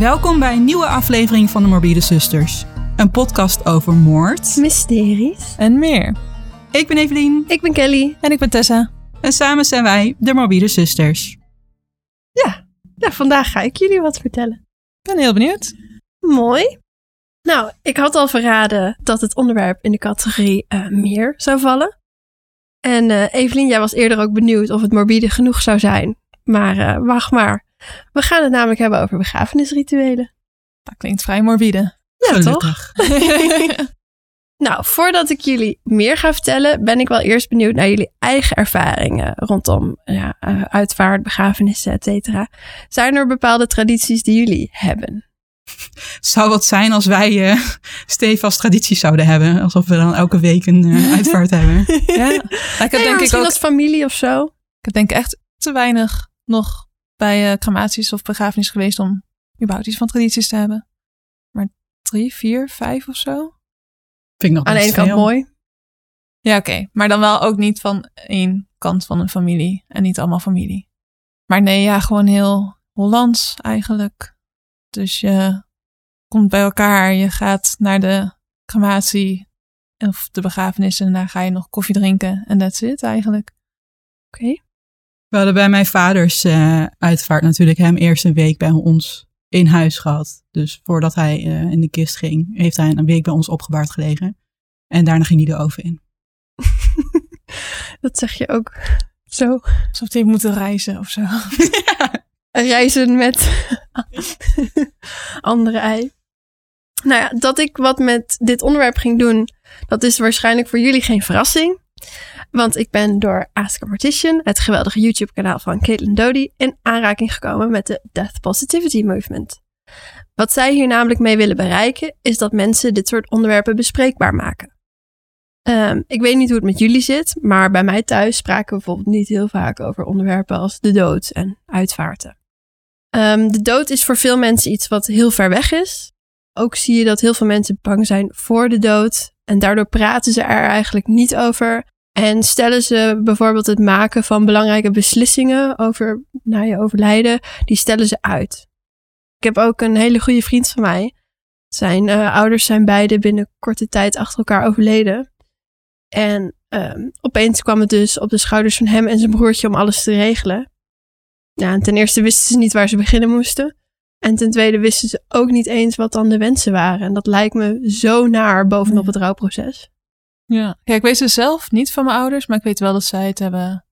Welkom bij een nieuwe aflevering van de Morbide Zusters. Een podcast over moord. Mysteries. En meer. Ik ben Evelien Ik ben Kelly. En ik ben Tessa. en samen zijn wij de Morbide Zusters. Ja, nou, vandaag ga ik jullie wat vertellen. Ik ben heel benieuwd. Mooi. Nou, ik had al verraden dat het onderwerp in de categorie eh, meer zou vallen. En eh Evelien, jij was eerder ook benieuwd of het morbide genoeg zou zijn. Maar eh, wacht maar. We gaan het namelijk hebben over begrafenisrituelen. Dat klinkt vrij morbide. Ja, toch? Nou, voordat ik jullie meer ga vertellen, ben ik wel eerst benieuwd naar jullie eigen ervaringen rondom ja, eh, uitvaart, begrafenissen, et cetera. Zijn er bepaalde tradities die jullie hebben? Zou wat zijn als wij eh stevast tradities zouden hebben. Alsof we dan elke week een eh, uitvaart hebben. Ja. Maar ik heb Nee, denk ik misschien ook... als familie of zo. Ik heb denk ik echt te weinig nog bij eh, crematies of begrafenissen geweest om überhaupt iets van tradities te hebben. Maar drie, vier, vijf of zo. Vind ik nog Aan de ene kant mooi. Ja, oké. Maar dan wel ook niet van één kant van een familie. En niet allemaal familie. Maar nee, ja, gewoon heel Hollands eigenlijk. Dus je komt bij elkaar. Je gaat naar de crematie of de begrafenis. En daar ga je nog koffie drinken. En that's it eigenlijk. Oké. We hadden bij mijn vaders eh, uitvaart natuurlijk hem eerst een week bij ons in huis gehad. Dus voordat hij eh, in de kist ging, heeft hij een week bij ons opgebaard gelegen. En daarna ging hij de oven in. Dat zeg je ook zo. Alsof die moeten reizen of zo. Reizen met andere ei. Nou ja, dat ik wat met dit onderwerp ging doen, dat is waarschijnlijk voor jullie geen verrassing. Want ik ben door Ask a Mortician, het geweldige YouTube-kanaal van Caitlin Dodie, in aanraking gekomen met de Death Positivity Movement. Wat zij hier namelijk mee willen bereiken, is dat mensen dit soort onderwerpen bespreekbaar maken. Ehm, ik weet niet hoe het met jullie zit, maar bij mij thuis spraken we bijvoorbeeld niet heel vaak over onderwerpen als de dood en uitvaarten. Ehm, de dood is voor veel mensen iets wat heel ver weg is. Ook zie je dat heel veel mensen bang zijn voor de dood. En daardoor praten ze er eigenlijk niet over. En stellen ze bijvoorbeeld het maken van belangrijke beslissingen over na je overlijden, die stellen ze uit. Ik heb ook een hele goede vriend van mij. Zijn eh, ouders zijn beide binnen korte tijd achter elkaar overleden. En ehm, opeens kwam het dus op de schouders van hem en zijn broertje om alles te regelen. Ja, en ten eerste wisten ze niet waar ze beginnen moesten. En ten tweede wisten ze ook niet eens wat dan de wensen waren. En dat lijkt me zo naar bovenop het rouwproces. Ja. ja, ik weet ze zelf niet van mijn ouders, maar ik weet wel dat zij het hebben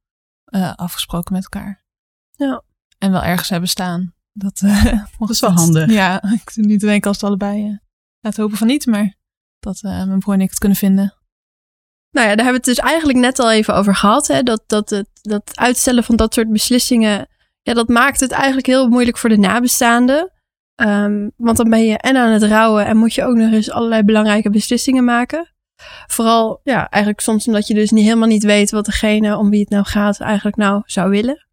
eh, afgesproken met elkaar. Ja. En wel ergens hebben staan. Dat, eh, mocht is wel het- handig. Ja, ik zit nu te denken als het allebei. eh laten hopen van niet, maar dat mijn broer en ik het kunnen vinden. Nou ja, daar hebben we het dus eigenlijk net al even over gehad. Hè? Dat, dat, het, dat uitstellen van dat soort beslissingen, ja, dat maakt het eigenlijk heel moeilijk voor de nabestaanden. Ehm, want dan ben je en aan het rouwen en moet je ook nog eens allerlei belangrijke beslissingen maken. Vooral, ja, eigenlijk soms omdat je dus niet, helemaal niet weet wat degene om wie het nou gaat eigenlijk nou zou willen.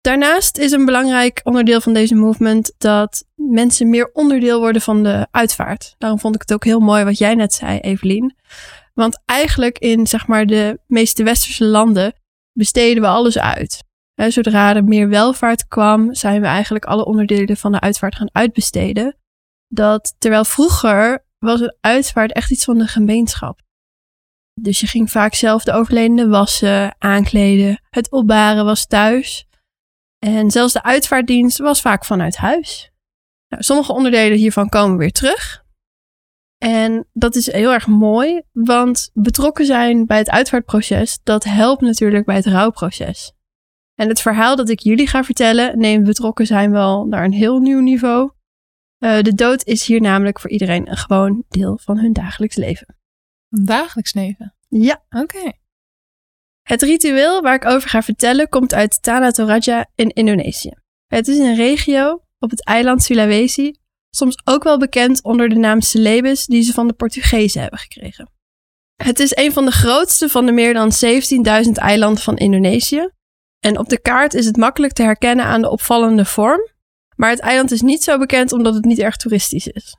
Daarnaast is een belangrijk onderdeel van deze movement dat mensen meer onderdeel worden van de uitvaart. Daarom vond ik het ook heel mooi wat jij net zei, Evelien. Want eigenlijk in zeg maar de meeste westerse landen besteden we alles uit. Zodra er meer welvaart kwam, zijn we eigenlijk alle onderdelen van de uitvaart gaan uitbesteden. Dat terwijl vroeger was een uitvaart echt iets van de gemeenschap. Dus je ging vaak zelf de overledene wassen, aankleden. Het opbaren was thuis. En zelfs de uitvaartdienst was vaak vanuit huis. Nou, sommige onderdelen hiervan komen weer terug. En dat is heel erg mooi, want betrokken zijn bij het uitvaartproces, dat helpt natuurlijk bij het rouwproces. En het verhaal dat ik jullie ga vertellen, neemt betrokken zijn wel naar een heel nieuw niveau. Eh, de dood is hier namelijk voor iedereen een gewoon deel van hun dagelijks leven. Een dagelijks leven. Ja. Oké. Het ritueel waar ik over ga vertellen komt uit Tanah Toraja in Indonesië. Het is een regio op het eiland Sulawesi, soms ook wel bekend onder de naam Celebes die ze van de Portugezen hebben gekregen. Het is een van de grootste van de meer dan 17.000 eilanden van Indonesië. En op de kaart is het makkelijk te herkennen aan de opvallende vorm. Maar het eiland is niet zo bekend omdat het niet erg toeristisch is.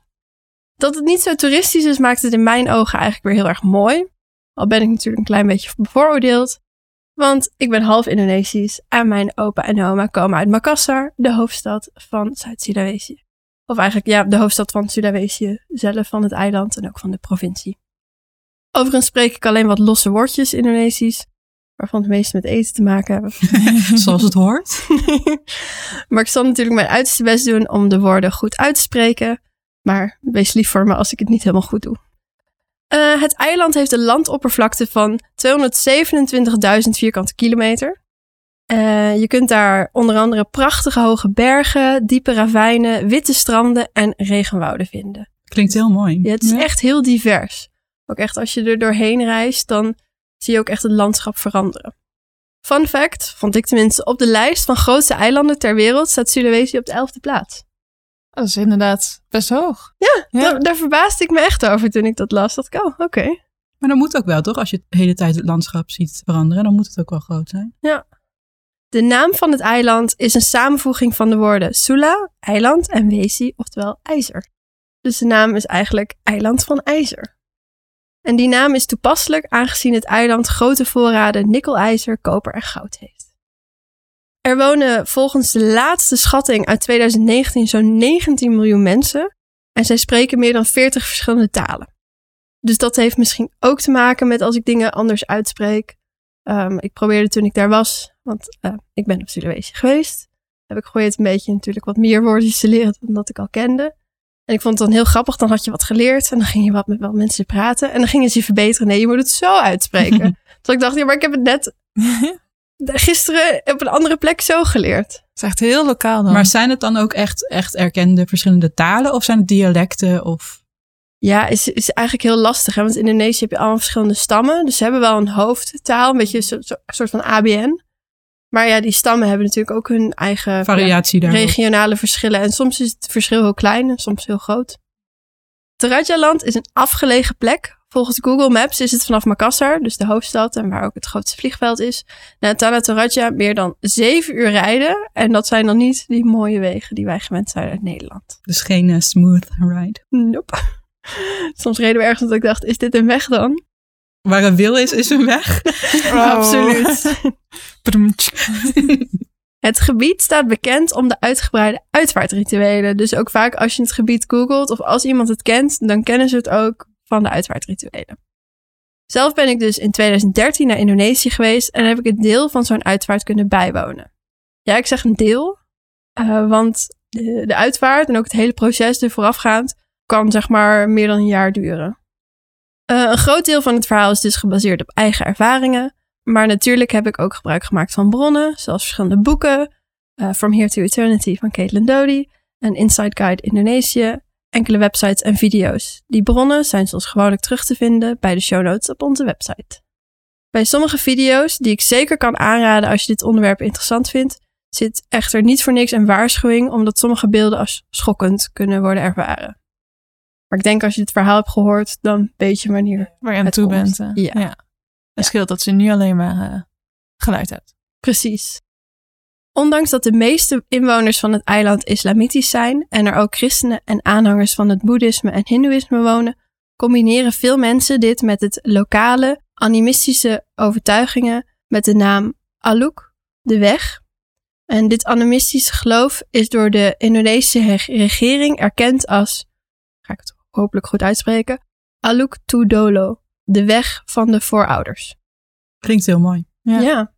Dat het niet zo toeristisch is, maakt het in mijn ogen eigenlijk weer heel erg mooi. Al ben ik natuurlijk een klein beetje bevooroordeeld. Want ik ben half Indonesisch en mijn opa en oma komen uit Makassar, de hoofdstad van Zuid-Sulawesi. Of eigenlijk ja, de hoofdstad van Sulawesi zelf, van het eiland en ook van de provincie. Overigens spreek ik alleen wat losse woordjes Indonesisch, waarvan het meeste met eten te maken hebben. Zoals het hoort. maar ik zal natuurlijk mijn uiterste best doen om de woorden goed uit te spreken. Maar wees lief voor me als ik het niet helemaal goed doe. Uh, het eiland heeft een landoppervlakte van 227.000 vierkante kilometer. Uh, je kunt daar onder andere prachtige hoge bergen, diepe ravijnen, witte stranden en regenwouden vinden. Klinkt heel mooi. Ja, het is echt heel divers. Ook echt als je er doorheen reist, dan zie je ook echt het landschap veranderen. Fun fact, vond ik tenminste, op de lijst van grootste eilanden ter wereld staat Sulawesi op de elfde plaats. Dat is inderdaad best hoog. Ja, Daar, daar, verbaasde ik me echt over toen ik dat las. Dat oh, oké. Maar dat moet ook wel, toch? Als je de hele tijd het landschap ziet veranderen, dan moet het ook wel groot zijn. Ja. De naam van het eiland is een samenvoeging van de woorden Sula, eiland, en Wesi, oftewel ijzer. Dus de naam is eigenlijk eiland van ijzer. En die naam is toepasselijk aangezien het eiland grote voorraden nikkelijzer, koper en goud heeft. Er wonen volgens de laatste schatting uit 2019 zo'n 19 miljoen mensen en zij spreken meer dan 40 verschillende talen. Dus dat heeft misschien ook te maken met als ik dingen anders uitspreek. Um, ik probeerde toen ik daar was, want uh, ik ben op Sulawesi geweest, heb ik geprobeerd een beetje natuurlijk wat meer woorden te leren dan dat ik al kende. En ik vond het dan heel grappig. Dan had je wat geleerd en dan ging je wat met wel mensen praten. En dan gingen ze je verbeteren. Nee, je moet het zo uitspreken. dus ik dacht, ja, maar ik heb het net gisteren op een andere plek zo geleerd. Het is echt heel lokaal dan. Maar zijn het dan ook echt, echt erkende verschillende talen? Of zijn het dialecten? Of... Ja, is, is eigenlijk heel lastig. Hè? Want in Indonesië heb je allemaal verschillende stammen. Dus ze hebben wel een hoofdtaal. Een beetje een soort van ABN. Maar ja, die stammen hebben natuurlijk ook hun eigen variatie ja, regionale verschillen. En soms is het verschil heel klein en soms heel groot. Tarajaland is een afgelegen plek. Volgens Google Maps is het vanaf Makassar, dus de hoofdstad en waar ook het grootste vliegveld is, naar Tana Toraja meer dan zeven uur rijden. En dat zijn dan niet die mooie wegen die wij gewend zijn uit Nederland. Dus geen uh, smooth ride? Nope. Soms reden we ergens dat ik dacht, is dit een weg dan? Waar een wil is, is een weg. Oh. Absoluut. het gebied staat bekend om de uitgebreide uitvaartrituelen. Dus ook vaak als je het gebied googelt of als iemand het kent, dan kennen ze het ook van de uitvaartrituelen. Zelf ben ik dus in 2013 naar Indonesië geweest en heb ik een deel van zo'n uitvaart kunnen bijwonen. Ja, ik zeg een deel, uh, want de, de uitvaart en ook het hele proces er voorafgaand kan zeg maar meer dan een jaar duren. Uh, een groot deel van het verhaal is dus gebaseerd op eigen ervaringen. Maar natuurlijk heb ik ook gebruik gemaakt van bronnen, zoals verschillende boeken. Uh, From Here to Eternity van Caitlin Dodi en Inside Guide Indonesië. Enkele websites en video's. Die bronnen zijn zoals gewoonlijk terug te vinden bij de show notes op onze website. Bij sommige video's, die ik zeker kan aanraden als je dit onderwerp interessant vindt, zit echter niet voor niks een waarschuwing, omdat sommige beelden als schokkend kunnen worden ervaren. Maar ik denk als je het verhaal hebt gehoord, dan weet je wanneer waar je aan toe bent. Uh, ja. ja. Het scheelt dat ze nu alleen maar uh, geluid hebt. Precies. Ondanks dat de meeste inwoners van het eiland islamitisch zijn en er ook christenen en aanhangers van het boeddhisme en hindoeïsme wonen, combineren veel mensen dit met het lokale animistische overtuigingen met de naam Aluk, de weg. En dit animistische geloof is door de Indonesische regering erkend als, ga ik het hopelijk goed uitspreken, Aluk Tudolo, de weg van de voorouders. Klinkt heel mooi. Ja. ja.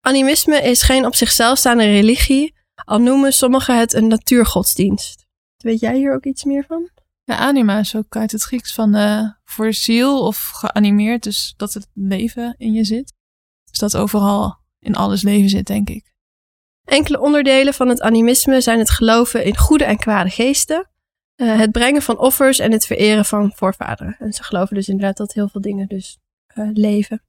Animisme is geen op zichzelf staande religie, al noemen sommigen het een natuurgodsdienst. Weet jij hier ook iets meer van? Ja, anima is ook uit het Grieks van uh, voor ziel of geanimeerd, dus dat het leven in je zit. Dus dat overal in alles leven zit, denk ik. Enkele onderdelen van het animisme zijn het geloven in goede en kwade geesten, uh, het brengen van offers en het vereren van voorvaderen. En ze geloven dus inderdaad dat heel veel dingen dus uh, leven.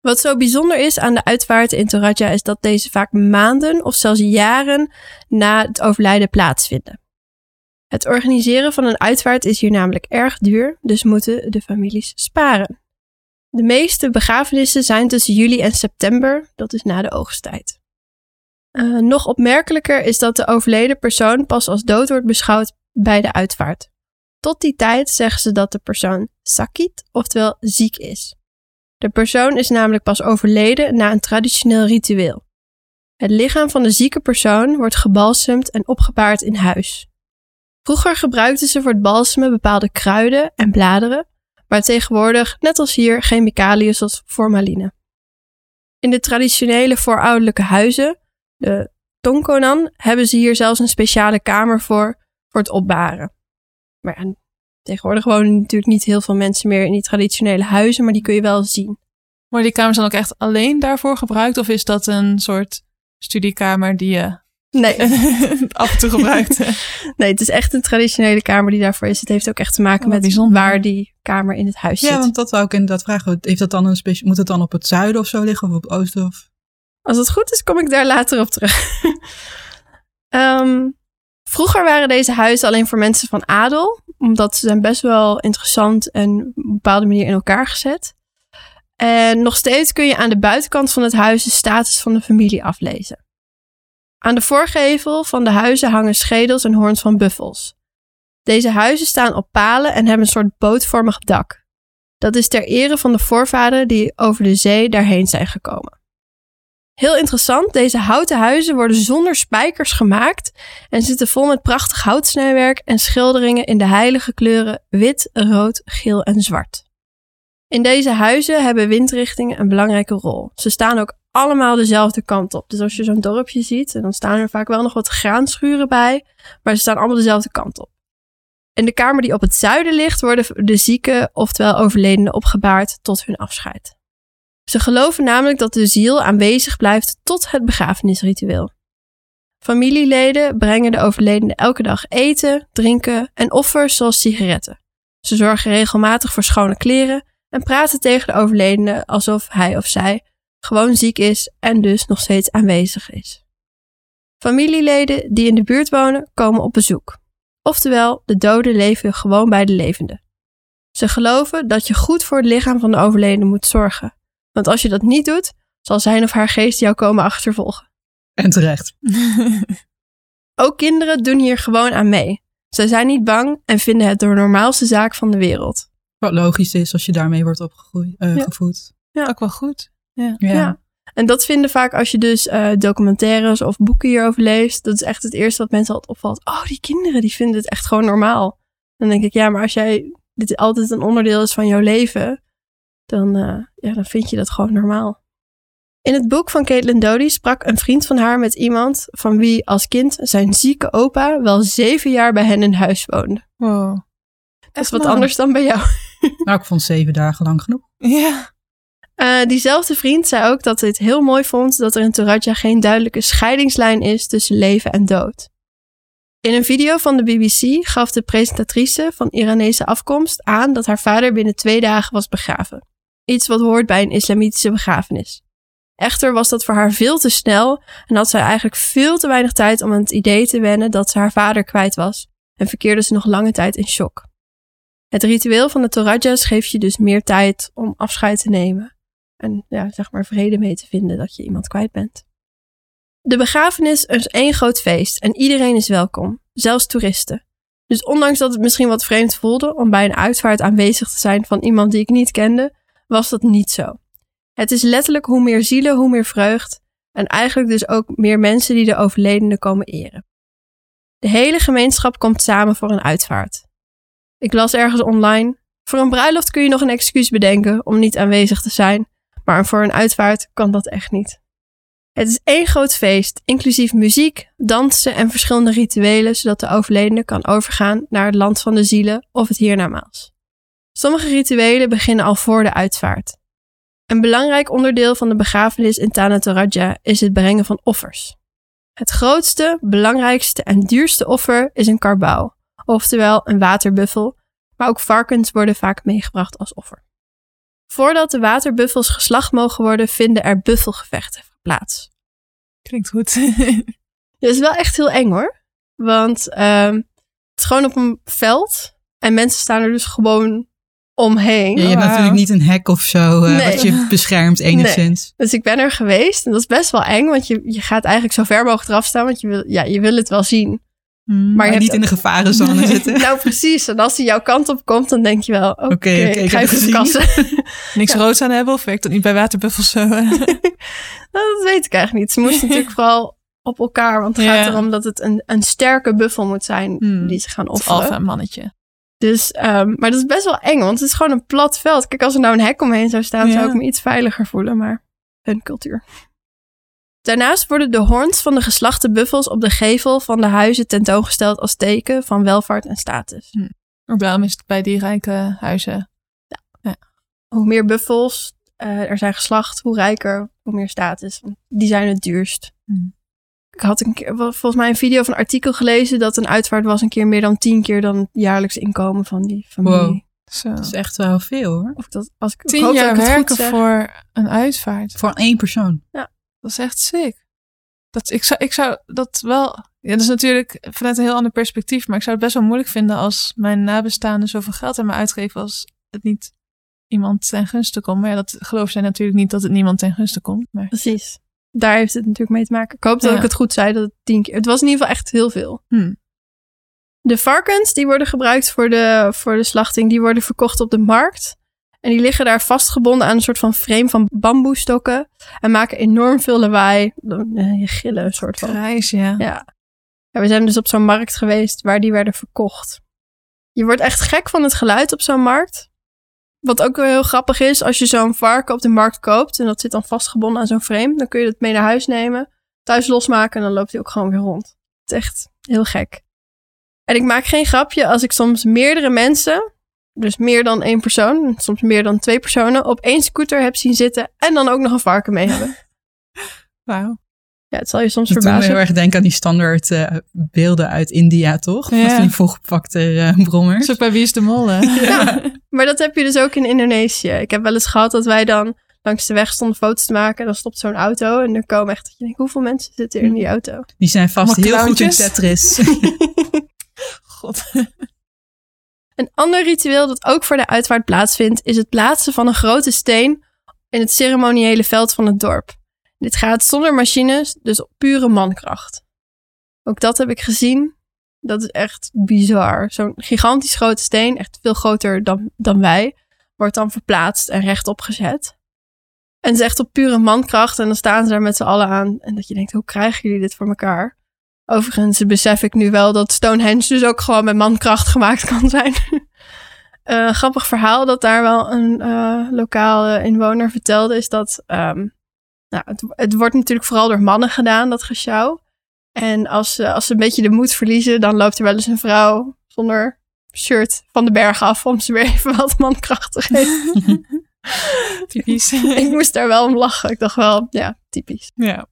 Wat zo bijzonder is aan de uitvaarten in Toraja is dat deze vaak maanden of zelfs jaren na het overlijden plaatsvinden. Het organiseren van een uitvaart is hier namelijk erg duur, dus moeten de families sparen. De meeste begrafenissen zijn tussen juli en september, dat is na de oogsttijd. Uh, nog opmerkelijker is dat de overleden persoon pas als dood wordt beschouwd bij de uitvaart. Tot die tijd zeggen ze dat de persoon sakit, oftewel ziek is. De persoon is namelijk pas overleden na een traditioneel ritueel. Het lichaam van de zieke persoon wordt gebalsemd en opgebaard in huis. Vroeger gebruikten ze voor het balsemen bepaalde kruiden en bladeren, maar tegenwoordig, net als hier, chemicaliën zoals formaline. In de traditionele voorouderlijke huizen, de Tonkonan, hebben ze hier zelfs een speciale kamer voor, voor het opbaren. Maar ja, tegenwoordig wonen natuurlijk niet heel veel mensen meer in die traditionele huizen, maar die kun je wel zien. Worden die kamers dan ook echt alleen daarvoor gebruikt? Of is dat een soort studiekamer die je Nee, af en toe gebruikt? nee, het is echt een traditionele kamer die daarvoor is. Het heeft ook echt te maken Oh, met bijzonder. waar die kamer in het huis Ja, zit. want dat wou ik inderdaad vragen. Heeft dat dan een specie- moet het dan op het zuiden of zo liggen? Of op het oosten? Of... Als het goed is, kom ik daar later op terug. Ehm, vroeger waren deze huizen alleen voor mensen van adel, omdat ze zijn best wel interessant en op een bepaalde manier in elkaar gezet. En nog steeds kun je aan de buitenkant van het huis de status van de familie aflezen. Aan de voorgevel van de huizen hangen schedels en hoorns van buffels. Deze huizen staan op palen en hebben een soort bootvormig dak. Dat is ter ere van de voorvaderen die over de zee daarheen zijn gekomen. Heel interessant, deze houten huizen worden zonder spijkers gemaakt en zitten vol met prachtig houtsnijwerk en schilderingen in de heilige kleuren wit, rood, geel en zwart. In deze huizen hebben windrichtingen een belangrijke rol. Ze staan ook allemaal dezelfde kant op. Dus als je zo'n dorpje ziet, dan staan er vaak wel nog wat graanschuren bij, maar ze staan allemaal dezelfde kant op. In de kamer die op het zuiden ligt, worden de zieken, oftewel overledenen, opgebaard tot hun afscheid. Ze geloven namelijk dat de ziel aanwezig blijft tot het begrafenisritueel. Familieleden brengen de overledene elke dag eten, drinken en offers zoals sigaretten. Ze zorgen regelmatig voor schone kleren en praten tegen de overledene alsof hij of zij gewoon ziek is en dus nog steeds aanwezig is. Familieleden die in de buurt wonen komen op bezoek. Oftewel, de doden leven gewoon bij de levenden. Ze geloven dat je goed voor het lichaam van de overledene moet zorgen. Want als je dat niet doet, zal zijn of haar geest jou komen achtervolgen. En terecht. Ook kinderen doen hier gewoon aan mee. Ze zijn niet bang en vinden het de normaalste zaak van de wereld. Wat logisch is als je daarmee wordt opgegroeid, eh, Ja. gevoed. Ook wel goed. Ja. Ja. En dat vinden vaak als je dus eh, documentaires of boeken hierover leest. Dat is echt het eerste wat mensen altijd opvalt. Oh, die kinderen die vinden het echt gewoon normaal. Dan denk ik, ja, maar als jij dit altijd een onderdeel is van jouw leven, dan, eh, ja, dan vind je dat gewoon normaal. In het boek van Caitlin Dodie sprak een vriend van haar met iemand van wie als kind zijn zieke opa wel zeven jaar bij hen in huis woonde. Wow. Dat is wat anders dan bij jou. Nou, ik vond zeven dagen lang genoeg. Ja. Eh, diezelfde vriend zei ook dat hij het heel mooi vond dat er in Toradja geen duidelijke scheidingslijn is tussen leven en dood. In een video van de BBC gaf de presentatrice van Iranese afkomst aan dat haar vader binnen twee dagen was begraven. Iets wat hoort bij een islamitische begrafenis. Echter was dat voor haar veel te snel en had zij eigenlijk veel te weinig tijd om aan het idee te wennen dat ze haar vader kwijt was en verkeerde ze nog lange tijd in shock. Het ritueel van de Toradjas geeft je dus meer tijd om afscheid te nemen en ja, zeg maar vrede mee te vinden dat je iemand kwijt bent. De begrafenis is één groot feest en iedereen is welkom, zelfs toeristen. Dus ondanks dat het misschien wat vreemd voelde om bij een uitvaart aanwezig te zijn van iemand die ik niet kende, was dat niet zo. Het is letterlijk hoe meer zielen, hoe meer vreugd en eigenlijk dus ook meer mensen die de overledene komen eren. De hele gemeenschap komt samen voor een uitvaart. Ik las ergens online. Voor een bruiloft kun je nog een excuus bedenken om niet aanwezig te zijn, maar voor een uitvaart kan dat echt niet. Het is één groot feest, inclusief muziek, dansen en verschillende rituelen, zodat de overledene kan overgaan naar het land van de zielen of het hiernamaals. Sommige rituelen beginnen al voor de uitvaart. Een belangrijk onderdeel van de begrafenis in Tana Toraja is het brengen van offers. Het grootste, belangrijkste en duurste offer is een karbouw, oftewel een waterbuffel, maar ook varkens worden vaak meegebracht als offer. Voordat de waterbuffels geslacht mogen worden, vinden er buffelgevechten plaats. Klinkt goed. Dat is wel echt heel eng hoor. Want ehm, het is gewoon op een veld en mensen staan er dus gewoon omheen. Ja, je hebt natuurlijk niet een hek of zo eh, Nee. wat je beschermt enigszins. Dus ik ben er geweest en dat is best wel eng, want je, je gaat eigenlijk zo ver mogelijk eraf staan, want je wil, ja, je wil het wel zien. Hmm. Maar, je hebt niet in de gevarenzone zitten. Nou precies, en als hij jouw kant op komt, dan denk je wel, oké, oké, ik ik ga even kassen. Niks roods aan hebben of werkt dat niet bij waterbuffels zo? Nou, dat weet ik eigenlijk niet. Ze moesten natuurlijk vooral op elkaar. Want het Ja. gaat erom dat het een, een sterke buffel moet zijn Hmm. die ze gaan offeren. alfa mannetje. Dus, ehm, maar dat is best wel eng, want het is gewoon een plat veld. Kijk, als er nou een hek omheen zou staan, zou Ja. ik me iets veiliger voelen, maar hun cultuur. Daarnaast worden de hoorns van de geslachte buffels op de gevel van de huizen tentoongesteld als teken van welvaart en status. Maar daarom is het bij die rijke huizen. Hoe meer buffels eh, er zijn geslacht, hoe rijker, hoe meer status. Die zijn het duurst. Hmm. Ik had een keer, volgens mij een video of een artikel gelezen dat een uitvaart was een keer meer dan tien keer dan het jaarlijks inkomen van die familie. Wow. Zo. Dat is echt wel veel hoor. Of dat, als ik, Tien jaar ik het goed werken voor een uitvaart. Voor één persoon. Dat is echt sick. Dat, ik, zou, ik zou dat wel. Ja, dat is natuurlijk vanuit een heel ander perspectief. Maar ik zou het best wel moeilijk vinden als mijn nabestaanden zoveel geld aan me uitgeven. als het niet iemand ten gunste komt. Maar ja, dat geloof zij natuurlijk niet dat het niemand ten gunste komt. Maar Precies. Daar heeft het natuurlijk mee te maken. Ik hoop dat Ja. ik het goed zei, dat het tien keer... Het was in ieder geval echt heel veel. hm, De varkens die worden gebruikt voor de, voor de slachting, die worden verkocht op de markt. En die liggen daar vastgebonden aan een soort van frame van bamboestokken. En maken enorm veel lawaai. Eh, Je gillen een soort van. grijs, ja. Ja. ja. We zijn dus op zo'n markt geweest waar die werden verkocht. Je wordt echt gek van het geluid op zo'n markt. Wat ook wel heel grappig is, als je zo'n varken op de markt koopt en dat zit dan vastgebonden aan zo'n frame, dan kun je het mee naar huis nemen, thuis losmaken en dan loopt hij ook gewoon weer rond. Het is echt heel gek. En ik maak geen grapje als ik soms meerdere mensen, dus meer dan één persoon, soms meer dan twee personen, op één scooter heb zien zitten en dan ook nog een varken mee hebben. Wauw. Ja, het zal je soms Dat doet me verbazen. heel erg denken aan die standaard eh, beelden uit India, toch? Ja. Van die volgepakte eh, brommers. Zo bij Wie is de Mol, hè? Ja, maar dat heb je dus ook in Indonesië. Ik heb wel eens gehad dat wij dan langs de weg stonden foto's te maken. En dan stopt zo'n auto en er komen echt... dat je denkt, hoeveel mensen zitten er in die auto? Die zijn vast heel goed in. Tetris. God. Een ander ritueel dat ook voor de uitvaart plaatsvindt... is het plaatsen van een grote steen in het ceremoniële veld van het dorp. Dit gaat zonder machines, dus op pure mankracht. Ook dat heb ik gezien. Dat is echt bizar. Zo'n gigantisch grote steen, echt veel groter dan, dan wij, wordt dan verplaatst en rechtop gezet. En het is echt op pure mankracht. En dan staan ze daar met z'n allen aan. En dat je denkt, hoe krijgen jullie dit voor elkaar? Overigens besef ik nu wel dat Stonehenge dus ook gewoon met mankracht gemaakt kan zijn. Een grappig verhaal dat daar wel een eh lokale inwoner vertelde, is dat ehm, nou, het, het wordt natuurlijk vooral door mannen gedaan, dat gesjouw. En als ze, als ze een beetje de moed verliezen, dan loopt er wel eens een vrouw zonder shirt van de berg af om ze weer even wat mankracht te geven. Typisch. ik moest daar wel om lachen. Ik dacht wel, ja, typisch. ja.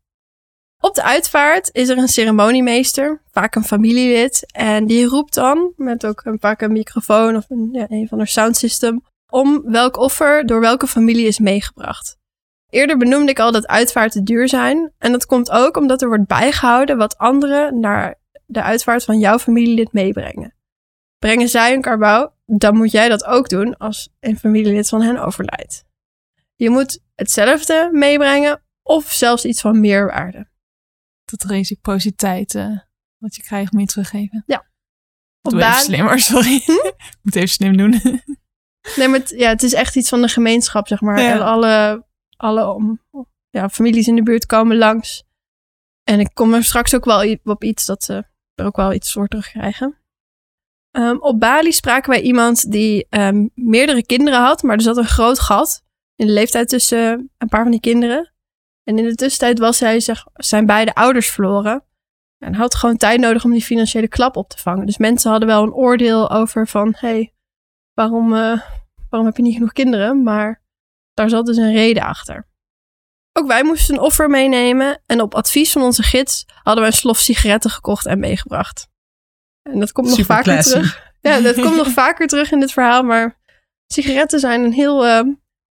Op de uitvaart is er een ceremoniemeester, vaak een familielid. En die roept dan, met ook een, vaak een microfoon of een, ja, een van een soundsystem, om welk offer door welke familie is meegebracht. Eerder benoemde ik al dat uitvaarten duur zijn. En dat komt ook omdat er wordt bijgehouden wat anderen naar de uitvaart van jouw familielid meebrengen. Brengen zij een karbouw, dan moet jij dat ook doen als een familielid van hen overlijdt. Je moet hetzelfde meebrengen of zelfs iets van meerwaarde. Dat reciprociteit eh, wat je krijgt moet je teruggeven. Ja. Op Doe even basis- slim hoor, sorry. moet even slim doen. Nee, maar het, ja, het is echt iets van de gemeenschap, zeg maar. Ja. En alle, alle om, ja, families in de buurt komen langs. En ik kom er straks ook wel op iets dat ze er ook wel iets voor terugkrijgen. Ehm, op Bali spraken wij iemand die ehm, meerdere kinderen had, maar er zat een groot gat in de leeftijd tussen een paar van die kinderen. En in de tussentijd was hij zeg, zijn beide ouders verloren. En had gewoon tijd nodig om die financiële klap op te vangen. Dus mensen hadden wel een oordeel over van... hey, waarom, eh, waarom heb je niet genoeg kinderen? Maar daar zat dus een reden achter. Ook wij moesten een offer meenemen. En op advies van onze gids hadden we een slof sigaretten gekocht en meegebracht. En dat komt nog Super vaker classy. terug. Ja, dat komt nog vaker terug in dit verhaal. Maar sigaretten zijn een heel eh,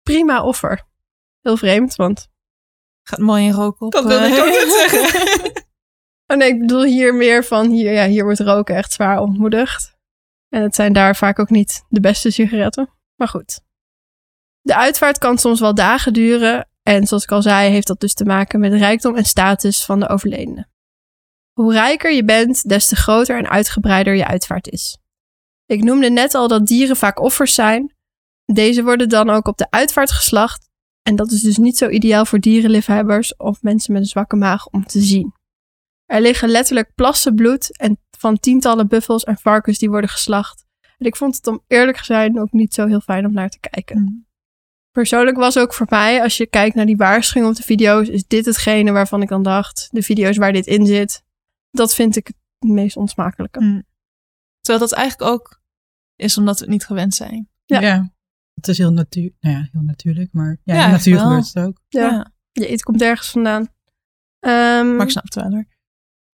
prima offer. Heel vreemd, want... Gaat mooi in rook op. Dat wilde ik eh. ook net zeggen. Oh nee, ik bedoel hier meer van... Hier, ja, hier wordt roken echt zwaar ontmoedigd. En het zijn daar vaak ook niet de beste sigaretten. Maar goed. De uitvaart kan soms wel dagen duren. En zoals ik al zei, heeft dat dus te maken met rijkdom en status van de overledene. Hoe rijker je bent, des te groter en uitgebreider je uitvaart is. Ik noemde net al dat dieren vaak offers zijn. Deze worden dan ook op de uitvaart geslacht. En dat is dus niet zo ideaal voor dierenliefhebbers of mensen met een zwakke maag om te zien. Er liggen letterlijk plassen bloed en van tientallen buffels en varkens die worden geslacht. En ik vond het om eerlijk te zijn ook niet zo heel fijn om naar te kijken. Persoonlijk was ook voor mij, als je kijkt naar die waarschuwing op de video's, is dit hetgene waarvan ik dan dacht, de video's waar dit in zit, dat vind ik het meest onsmakelijke. Mm. Terwijl dat eigenlijk ook is omdat we het niet gewend zijn. Ja. Ja. Het is heel, natuur, nou ja, heel natuurlijk, maar ja, Ja, in de natuur gebeurt het ook. Ja. Je iets komt ergens vandaan. Ehm, Maar ik snap het wel hoor.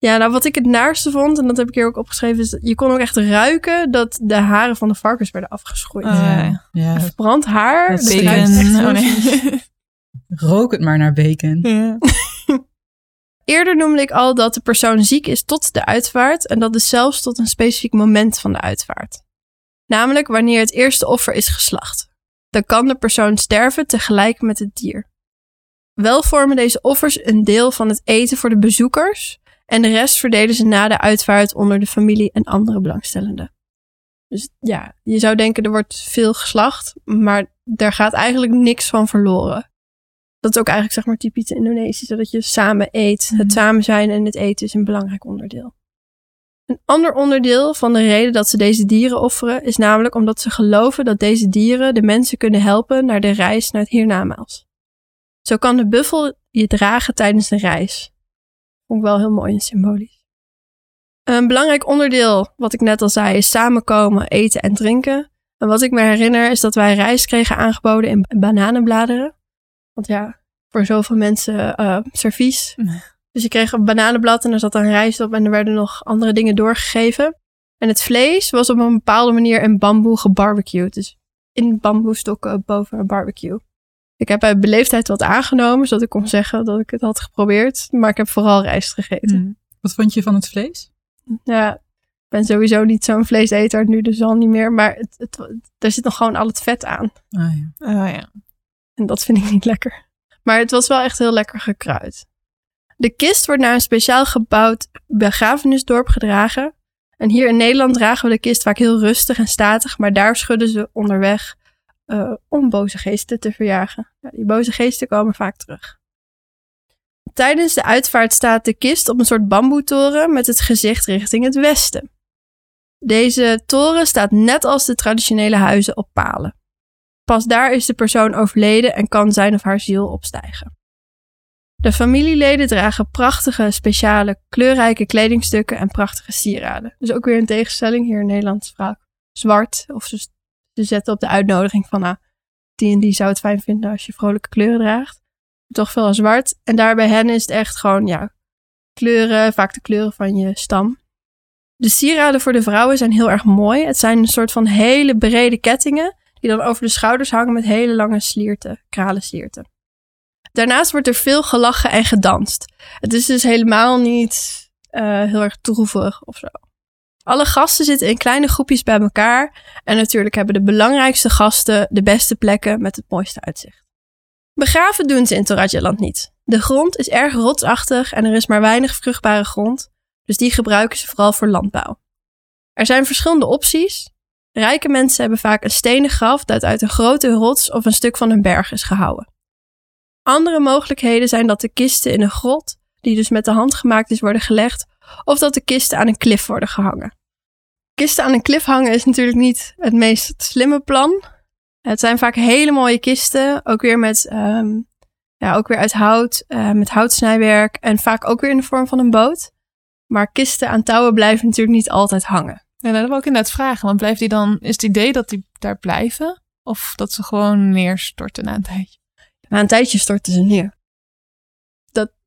Ja, nou wat ik het naarste vond, en dat heb ik hier ook opgeschreven, is dat je kon ook echt ruiken dat de haren van de varkens werden afgeschroeid. Oh, ja. ja. Verbrand haar. Dat is Bacon. echt heel Oh, nee. Rook het maar naar bacon. ja. Eerder noemde ik al dat de persoon ziek is tot de uitvaart en dat dus zelfs tot een specifiek moment van de uitvaart. Namelijk wanneer het eerste offer is geslacht. Dan kan de persoon sterven tegelijk met het dier. Wel vormen deze offers een deel van het eten voor de bezoekers en de rest verdelen ze na de uitvaart onder de familie en andere belangstellenden. Dus ja, je zou denken er wordt veel geslacht, maar daar gaat eigenlijk niks van verloren. Dat is ook eigenlijk zeg maar typisch Indonesisch, dat je samen eet. Mhm. Het samen zijn en het eten is een belangrijk onderdeel. Een ander onderdeel van de reden dat ze deze dieren offeren is namelijk omdat ze geloven dat deze dieren de mensen kunnen helpen naar de reis naar het hiernamaals. Zo kan de buffel je dragen tijdens de reis. Vond ik wel heel mooi en symbolisch. Een belangrijk onderdeel, wat ik net al zei, is samenkomen, eten en drinken. En wat ik me herinner is dat wij rijst kregen aangeboden in bananenbladeren. Want ja, voor zoveel mensen eh servies. Nee. Dus je kreeg een bananenblad en er zat dan rijst op en er werden nog andere dingen doorgegeven. En het vlees was op een bepaalde manier in bamboe gebarbecued. Dus in bamboestokken boven een barbecue. Ik heb uit beleefdheid wat aangenomen, zodat ik kon zeggen dat ik het had geprobeerd. Maar ik heb vooral rijst gegeten. Mm. Wat vond je van het vlees? Ja, ik ben sowieso niet zo'n vleeseter, nu dus al niet meer. Maar het, het, er zit nog gewoon al het vet aan. Ah, ja. Oh ja. En dat vind ik niet lekker. Maar het was wel echt heel lekker gekruid. De kist wordt naar een speciaal gebouwd begrafenisdorp gedragen. En hier in Nederland dragen we de kist vaak heel rustig en statig, maar daar schudden ze onderweg eh, om boze geesten te verjagen. Ja, die boze geesten komen vaak terug. Tijdens de uitvaart staat de kist op een soort bamboetoren met het gezicht richting het westen. Deze toren staat net als de traditionele huizen op palen. Pas daar is de persoon overleden en kan zijn of haar ziel opstijgen. De familieleden dragen prachtige, speciale, kleurrijke kledingstukken en prachtige sieraden. Dus ook weer een tegenstelling hier in Nederland vaak zwart. Of ze, ze zetten op de uitnodiging van, nou, die en die zou het fijn vinden als je vrolijke kleuren draagt. Toch veel zwart. En daar bij hen is het echt gewoon, ja, kleuren, vaak de kleuren van je stam. De sieraden voor de vrouwen zijn heel erg mooi. Het zijn een soort van hele brede kettingen die dan over de schouders hangen met hele lange slierten, kralenslierten. Daarnaast wordt er veel gelachen en gedanst. Het is dus helemaal niet eh, heel erg droevig of zo. Alle gasten zitten in kleine groepjes bij elkaar. En natuurlijk hebben de belangrijkste gasten de beste plekken met het mooiste uitzicht. Begraven doen ze in Toradjaland niet. De grond is erg rotsachtig en er is maar weinig vruchtbare grond. Dus die gebruiken ze vooral voor landbouw. Er zijn verschillende opties. Rijke mensen hebben vaak een stenen graf dat uit een grote rots of een stuk van een berg is gehouden. Andere mogelijkheden zijn dat de kisten in een grot, die dus met de hand gemaakt is, worden gelegd, of dat de kisten aan een klif worden gehangen. Kisten aan een klif hangen is natuurlijk niet het meest slimme plan. Het zijn vaak hele mooie kisten, ook weer met, ehm, ja, ook weer uit hout, eh, met houtsnijwerk en vaak ook weer in de vorm van een boot. Maar kisten aan touwen blijven natuurlijk niet altijd hangen. Ja, dat wil ik inderdaad vragen. Want blijft die dan, is het idee dat die daar blijven? Of dat ze gewoon neerstorten na een tijdje? Na een tijdje storten ze neer.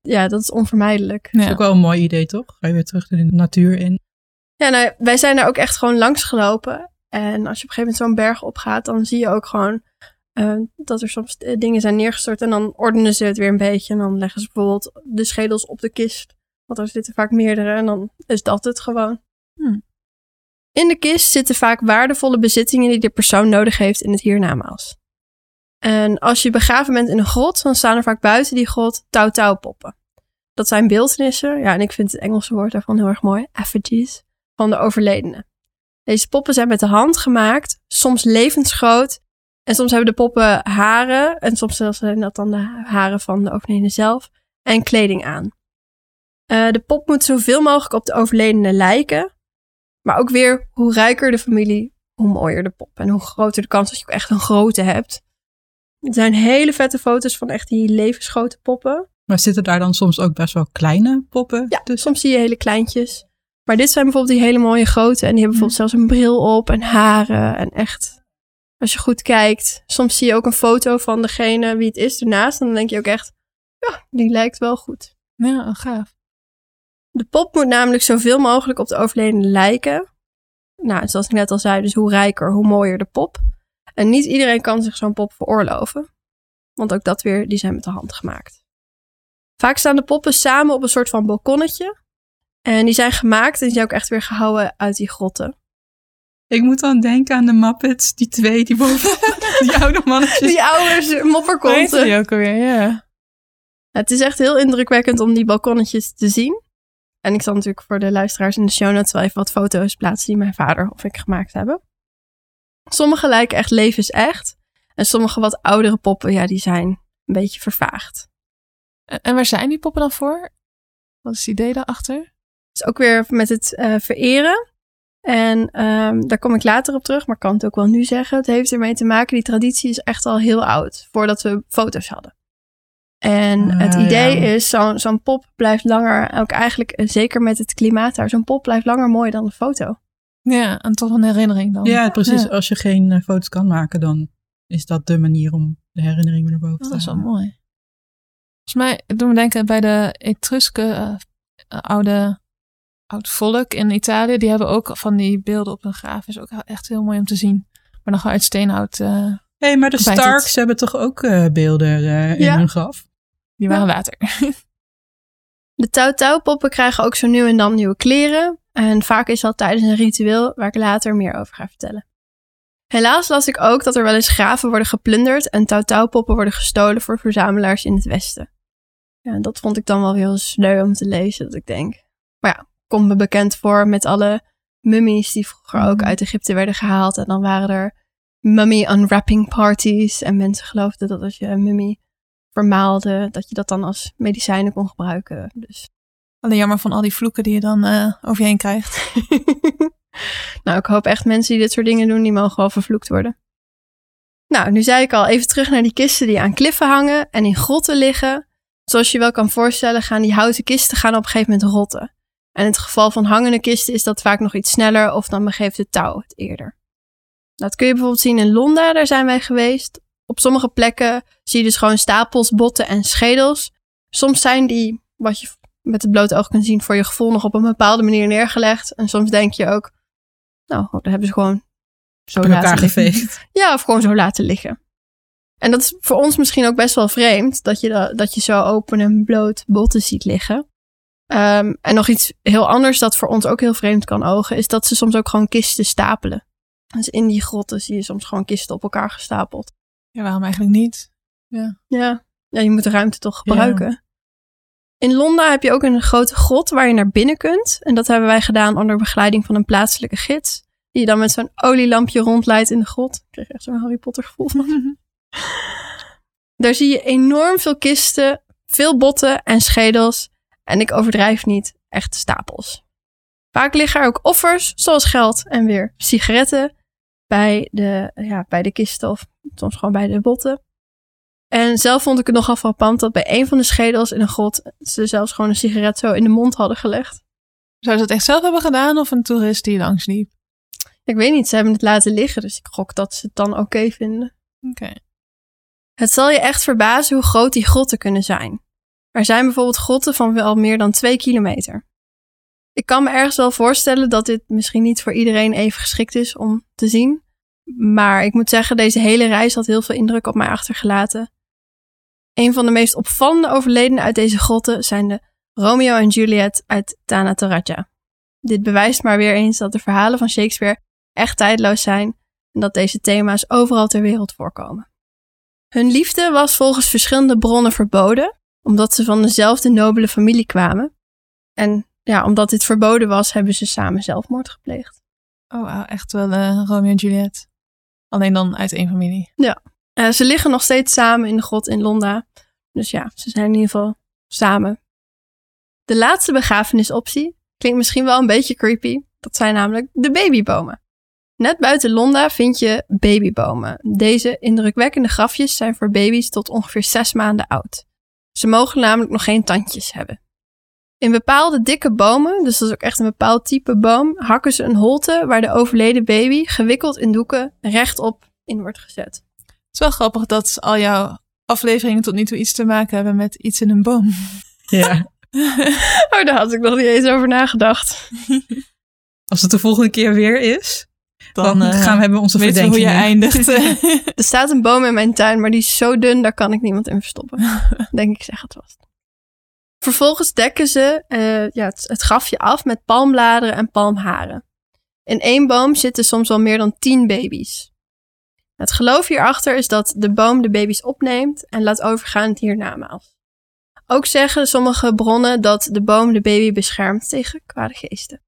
Dat, ja, dat is onvermijdelijk. Ja. Ook wel een mooi idee, toch? Ga je weer terug de natuur in. Ja, nou, wij zijn daar ook echt gewoon langs gelopen. En als je op een gegeven moment zo'n berg opgaat, dan zie je ook gewoon eh, dat er soms eh, dingen zijn neergestort. En dan ordenen ze het weer een beetje. En dan leggen ze bijvoorbeeld de schedels op de kist. Want er zitten vaak meerdere en dan is dat het gewoon. Hmm. In de kist zitten vaak waardevolle bezittingen die de persoon nodig heeft in het hiernamaals. En als je begraven bent in een grot, dan staan er vaak buiten die grot touw-touw-poppen. Dat zijn beeldenissen, ja, en ik vind het Engelse woord daarvan heel erg mooi, effigies, van de overledene. Deze poppen zijn met de hand gemaakt, soms levensgroot. En soms hebben de poppen haren, en soms zijn dat dan de haren van de overledene zelf, en kleding aan. Eh, de pop moet zoveel mogelijk op de overledene lijken. Maar ook weer, hoe rijker de familie, hoe mooier de pop. En hoe groter de kans dat je ook echt een grote hebt. Er zijn hele vette foto's van echt die levensgrote poppen. Maar zitten daar dan soms ook best wel kleine poppen Ja, soms zie je hele kleintjes. Maar dit zijn bijvoorbeeld die hele mooie grote. En die hebben bijvoorbeeld zelfs een bril op en haren. En echt, als je goed kijkt. Soms zie je ook een foto van degene wie het is ernaast. En dan denk je ook echt, ja, die lijkt wel goed. Ja, gaaf. De pop moet namelijk zoveel mogelijk op de overledene lijken. Nou, zoals ik net al zei, dus hoe rijker, hoe mooier de pop. En niet iedereen kan zich zo'n pop veroorloven. Want ook dat weer, die zijn met de hand gemaakt. Vaak staan de poppen samen op een soort van balkonnetje. En die zijn gemaakt en die zijn ook echt weer gehouden uit die grotten. Ik moet dan denken aan de Muppets, die twee, die boven, die oude mannetjes. Die oude mopperkonten. die ook alweer, ja. Het is echt heel indrukwekkend om die balkonnetjes te zien. En ik zal natuurlijk voor de luisteraars in de show notes wel even wat foto's plaatsen die mijn vader of ik gemaakt hebben. Sommige lijken echt levensecht. En sommige wat oudere poppen, ja, die zijn een beetje vervaagd. En, en waar zijn die poppen dan voor? Wat is het idee daarachter? Dus ook weer met het eh, vereren. En ehm, daar kom ik later op terug, maar ik kan het ook wel nu zeggen. Het heeft ermee te maken, die traditie is echt al heel oud, voordat we foto's hadden. En Ah, het idee ja. is, zo'n zo'n pop blijft langer, ook eigenlijk eh, zeker met het klimaat daar, zo'n pop blijft langer mooi dan een foto. Ja, en toch een herinnering dan. Ja, precies. Ja. Als je geen eh, foto's kan maken, dan is dat de manier om de herinneringen naar boven Oh, te dat is wel halen. mooi. Volgens mij doet me denken bij de Etrusken, eh, eh, oude oud volk in Italië. Die hebben ook van die beelden op hun graaf. Is ook echt heel mooi om te zien. Maar nog wel uit steenhout. eh, Hé, hey, maar de het- Starks hebben toch ook eh, beelden eh, in Ja. hun graf? die waren later. De touw-touw-poppen krijgen ook zo nu en dan nieuwe kleren. En vaak is dat tijdens een ritueel waar ik later meer over ga vertellen. Helaas las ik ook dat er wel eens graven worden geplunderd en touw-touw-poppen worden gestolen voor verzamelaars in het Westen. Ja, dat vond ik dan wel heel sneu om te lezen, dat ik denk. Maar ja, komt me bekend voor met alle mummies die vroeger ook Mhm. uit Egypte werden gehaald. En dan waren er mummy unwrapping parties. En mensen geloofden dat als je een mummie vermaalde, dat je dat dan als medicijnen kon gebruiken. Dus Alleen jammer van al die vloeken die je dan eh, over je heen krijgt. nou, ik hoop echt mensen die dit soort dingen doen, die mogen wel vervloekt worden. Nou, nu zei ik al even terug naar die kisten die aan kliffen hangen en in grotten liggen. Zoals je wel kan voorstellen, gaan die houten kisten gaan op een gegeven moment rotten. En in het geval van hangende kisten is dat vaak nog iets sneller of dan begeeft het touw het eerder. Dat kun je bijvoorbeeld zien in Londa, daar zijn wij geweest. Op sommige plekken zie je dus gewoon stapels, botten en schedels. Soms zijn die, wat je met het blote oog kunt zien, voor je gevoel nog op een bepaalde manier neergelegd. En soms denk je ook, nou, dat hebben ze gewoon zo laten liggen. geveegd. Ja, of gewoon zo laten liggen. En dat is voor ons misschien ook best wel vreemd, dat je, da- dat je zo open en bloot botten ziet liggen. Ehm, en nog iets heel anders dat voor ons ook heel vreemd kan ogen, is dat ze soms ook gewoon kisten stapelen. Dus in die grotten zie je soms gewoon kisten op elkaar gestapeld. Ja, waarom eigenlijk niet? Ja, ja je moet de ruimte toch gebruiken. In Londa heb je ook een grote grot waar je naar binnen kunt. En dat hebben wij gedaan onder begeleiding van een plaatselijke gids. Die je dan met zo'n olielampje rondleidt in de grot. Ik kreeg echt zo'n Harry Potter gevoel van. Daar zie je enorm veel kisten, veel botten en schedels. En ik overdrijf niet, echt stapels. Vaak liggen er ook offers, zoals geld en weer sigaretten, bij de, ja, bij de kisten of soms gewoon bij de botten. En zelf vond ik het nogal frappant dat bij een van de schedels in een grot ze zelfs gewoon een sigaret zo in de mond hadden gelegd. Zou ze dat echt zelf hebben gedaan of een toerist die langs liep? Ik weet niet, ze hebben het laten liggen, dus ik gok dat ze het dan oké vinden. Oké. Het zal je echt verbazen hoe groot die grotten kunnen zijn. Er zijn bijvoorbeeld grotten van wel meer dan twee kilometer. Ik kan me ergens wel voorstellen dat dit misschien niet voor iedereen even geschikt is om te zien. Maar ik moet zeggen, deze hele reis had heel veel indruk op mij achtergelaten. Een van de meest opvallende overledenen uit deze grotten zijn de Romeo en Juliet uit Tanatoraja. Dit bewijst maar weer eens dat de verhalen van Shakespeare echt tijdloos zijn en dat deze thema's overal ter wereld voorkomen. Hun liefde was volgens verschillende bronnen verboden, omdat ze van dezelfde nobele familie kwamen. En ja, omdat dit verboden was, hebben ze samen zelfmoord gepleegd. Oh, echt wel eh, Romeo en Juliet. Alleen dan uit één familie. Eh, ze liggen nog steeds samen in de grot in Londa. Dus ja, ze zijn in ieder geval samen. De laatste begrafenisoptie klinkt misschien wel een beetje creepy. Dat zijn namelijk de babybomen. Net buiten Londa vind je babybomen. Deze indrukwekkende grafjes zijn voor baby's tot ongeveer zes maanden oud. Ze mogen namelijk nog geen tandjes hebben. In bepaalde dikke bomen, dus dat is ook echt een bepaald type boom, hakken ze een holte waar de overleden baby gewikkeld in doeken rechtop in wordt gezet. Het is wel grappig dat al jouw afleveringen tot nu toe iets te maken hebben met iets in een boom. Ja. Oh, daar had ik nog niet eens over nagedacht. Als het de volgende keer weer is, dan, eh, gaan we hebben onze weten we hoe je eindigt. Er staat een boom in mijn tuin, maar die is zo dun, daar kan ik niemand in verstoppen. Denk ik zeg het vast. Vervolgens dekken ze eh, ja, het, het grafje af met palmbladeren en palmharen. In één boom zitten soms wel meer dan tien baby's. Het geloof hierachter is dat de boom de baby's opneemt en laat overgaan het hiernamaals. Ook zeggen sommige bronnen dat de boom de baby beschermt tegen kwade geesten.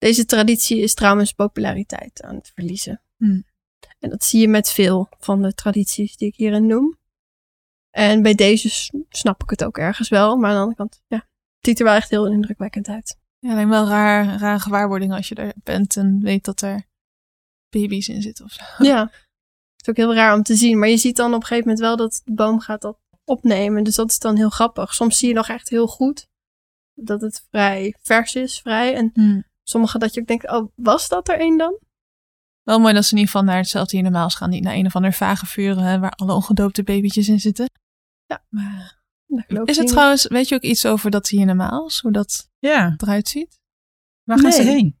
Deze traditie is trouwens populariteit aan het verliezen. Hmm. En dat zie je met veel van de tradities die ik hierin noem. En bij deze snap ik het ook ergens wel. Maar aan de andere kant, ja, het ziet er wel echt heel indrukwekkend uit. Ja, alleen wel raar, rare gewaarwording als je er bent en weet dat er baby's in zitten of zo. Ja, het is ook heel raar om te zien. Maar je ziet dan op een gegeven moment wel dat de boom gaat dat opnemen. Dus dat is dan heel grappig. Soms zie je nog echt heel goed dat het vrij vers is, vrij. En Hmm. Sommige dat je ook denkt, oh, was dat er één dan? Wel mooi dat ze in ieder geval naar hetzelfde hier normaal gaan. Niet naar een of ander vage vuren hè, waar alle ongedoopte babytjes in zitten. Ja. Maar Dat geloof is het niet. trouwens, weet je ook iets over dat hier normaal hoe dat Ja, eruit ziet? waar gaan ze heen?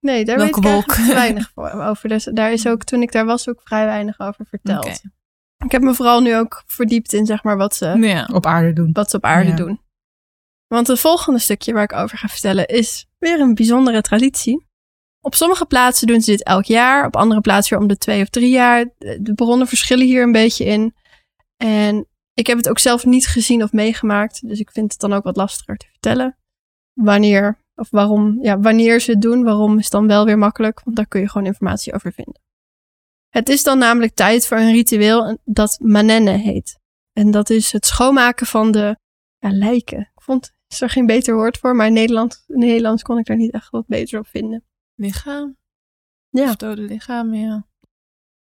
Nee, daar Welke weet ik weinig voor- over. Dus daar is ook, toen ik daar was, ook vrij weinig over verteld. Ik heb me vooral nu ook verdiept in zeg maar wat ze, Ja. Op aarde doen. wat ze op aarde Ja. doen. Want het volgende stukje waar ik over ga vertellen is weer een bijzondere traditie. Op sommige plaatsen doen ze dit elk jaar, op andere plaatsen weer om de twee of drie jaar. De bronnen verschillen hier een beetje in. En ik heb het ook zelf niet gezien of meegemaakt, dus ik vind het dan ook wat lastiger te vertellen. Wanneer of waarom, ja, wanneer ze het doen, waarom is dan wel weer makkelijk, want daar kun je gewoon informatie over vinden. Het is dan namelijk tijd voor een ritueel dat manenne heet. En dat is het schoonmaken van de lijken. Ik vond is er geen beter woord voor, maar in Nederland, in Nederlands kon ik daar niet echt wat beter op vinden. Lichaam. Ja. Of dode lichaam, ja.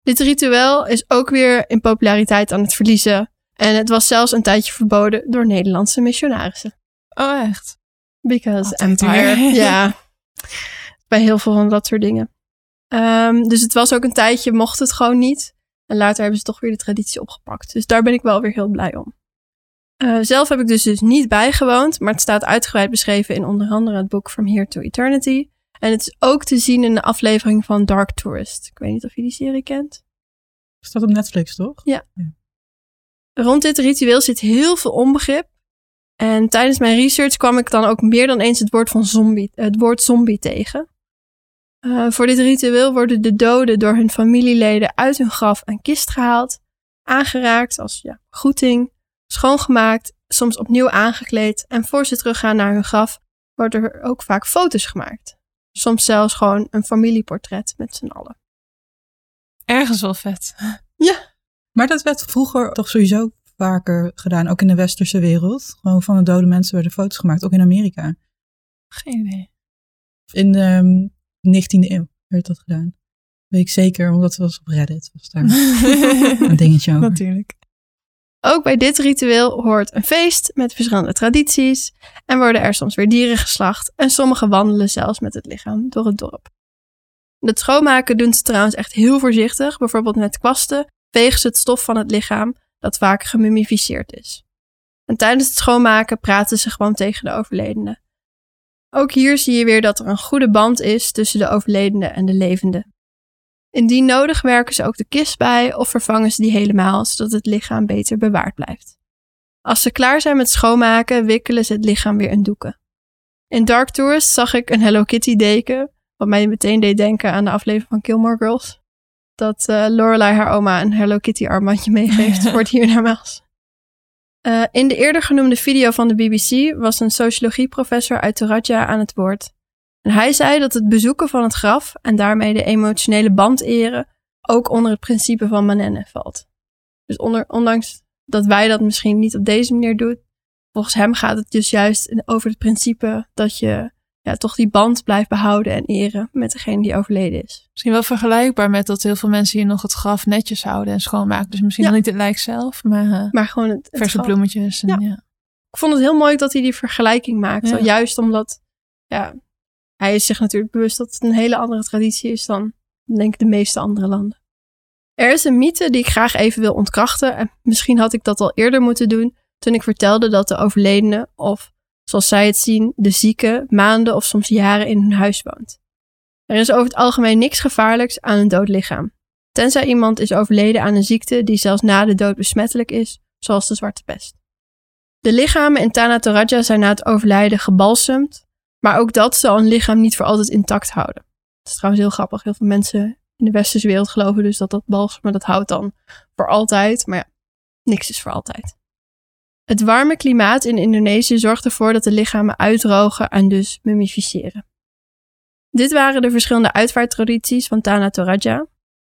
Dit ritueel is ook weer in populariteit aan het verliezen. En het was zelfs een tijdje verboden door Nederlandse missionarissen. Oh, echt? Because Altijd empire. weer. ja. Bij heel veel van dat soort dingen. Ehm, dus het was ook een tijdje, mocht het gewoon niet. En later hebben ze toch weer de traditie opgepakt. Dus daar ben ik wel weer heel blij om. Eh, zelf heb ik dus, dus niet bijgewoond, maar het staat uitgebreid beschreven in onder andere het boek From Here to Eternity. En het is ook te zien in de aflevering van Dark Tourist. Ik weet niet of je die serie kent. Staat op Netflix, toch? Rond dit ritueel zit heel veel onbegrip. En tijdens mijn research kwam ik dan ook meer dan eens het woord, van zombie, het woord zombie tegen. Eh, voor dit ritueel worden de doden door hun familieleden uit hun graf en kist gehaald, aangeraakt als ja, groeting, schoongemaakt, soms opnieuw aangekleed en voor ze teruggaan naar hun graf worden er ook vaak foto's gemaakt. Soms zelfs gewoon een familieportret met z'n allen. Ergens wel vet. Maar dat werd vroeger toch sowieso vaker gedaan, ook in de westerse wereld. Gewoon van de dode mensen werden foto's gemaakt, ook in Amerika. Geen idee. In de 19e eeuw werd dat gedaan. Weet ik zeker, omdat het was op Reddit. Was daar een dingetje over. Natuurlijk. Ook bij dit ritueel hoort een feest met verschillende tradities en worden er soms weer dieren geslacht en sommigen wandelen zelfs met het lichaam door het dorp. Het schoonmaken doen ze trouwens echt heel voorzichtig, bijvoorbeeld met kwasten vegen ze het stof van het lichaam dat vaak gemummificeerd is. En tijdens het schoonmaken praten ze gewoon tegen de overledene. Ook hier zie je weer dat er een goede band is tussen de overledene en de levende. Indien nodig werken ze ook de kist bij of vervangen ze die helemaal, zodat het lichaam beter bewaard blijft. Als ze klaar zijn met schoonmaken, wikkelen ze het lichaam weer in doeken. In Dark Tourist zag ik een Hello Kitty deken, wat mij meteen deed denken aan de aflevering van Gilmore Girls. Dat eh, Lorelai haar oma een Hello Kitty armbandje meegeeft voor het hiernamaals. Eh in de eerder genoemde video van de BBC was een sociologieprofessor uit Toradja aan het woord. En hij zei dat het bezoeken van het graf en daarmee de emotionele band eren ook onder het principe van Manenne valt. Dus onder, ondanks dat wij dat misschien niet op deze manier doen, volgens hem gaat het dus juist over het principe dat je ja, toch die band blijft behouden en eren met degene die overleden is. Misschien wel vergelijkbaar met dat heel veel mensen hier nog het graf netjes houden en schoonmaken. Dus misschien Ja. niet het lijk zelf, maar, eh, Maar gewoon het, het verse graf. bloemetjes. En, Ja. ja. Ik vond het heel mooi dat hij die vergelijking maakt. Ja. Juist omdat ja, hij is zich natuurlijk bewust dat het een hele andere traditie is dan denk ik de meeste andere landen. Er is een mythe die ik graag even wil ontkrachten. En misschien had ik dat al eerder moeten doen toen ik vertelde dat de overledene, of zoals zij het zien, de zieke, maanden of soms jaren in hun huis woont. Er is over het algemeen niks gevaarlijks aan een dood lichaam. Tenzij iemand is overleden aan een ziekte die zelfs na de dood besmettelijk is, zoals de zwarte pest. De lichamen in Tana Toraja zijn na het overlijden gebalsemd, maar ook dat zal een lichaam niet voor altijd intact houden. Dat is trouwens heel grappig. Heel veel mensen in de westerse wereld geloven dus dat dat balsem, dat houdt dan voor altijd. Maar ja, niks is voor altijd. Het warme klimaat in Indonesië zorgt ervoor dat de lichamen uitdrogen en dus mummificeren. Dit waren de verschillende uitvaarttradities van Tana Toraja.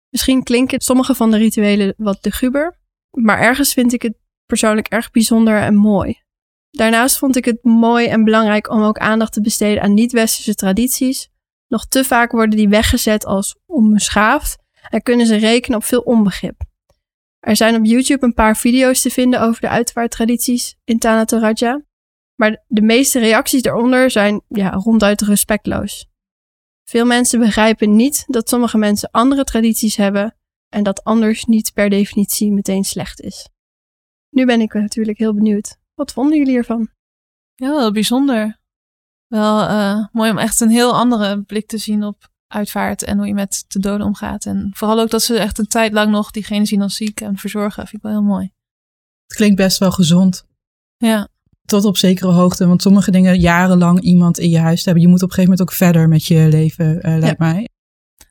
Misschien klinken sommige van de rituelen wat luguber, maar ergens vind ik het persoonlijk erg bijzonder en mooi. Daarnaast vond ik het mooi en belangrijk om ook aandacht te besteden aan niet-westerse tradities. Nog te vaak worden die weggezet als onbeschaafd en kunnen ze rekenen op veel onbegrip. Er zijn op YouTube een paar video's te vinden over de uitvaarttradities in Tana Toraja, maar de meeste reacties daaronder zijn ja, ronduit respectloos. Veel mensen begrijpen niet dat sommige mensen andere tradities hebben en dat anders niet per definitie meteen slecht is. Nu ben ik natuurlijk heel benieuwd. Wat vonden jullie ervan? Ja, wel bijzonder. Wel eh, mooi om echt een heel andere blik te zien op uitvaart en hoe je met de doden omgaat. En vooral ook dat ze echt een tijd lang nog diegene zien als ziek en verzorgen. Vind ik wel heel mooi. Het klinkt best wel gezond. Ja, Tot op zekere hoogte. Want sommige dingen jarenlang iemand in je huis te hebben. Je moet op een gegeven moment ook verder met je leven, eh, lijkt mij.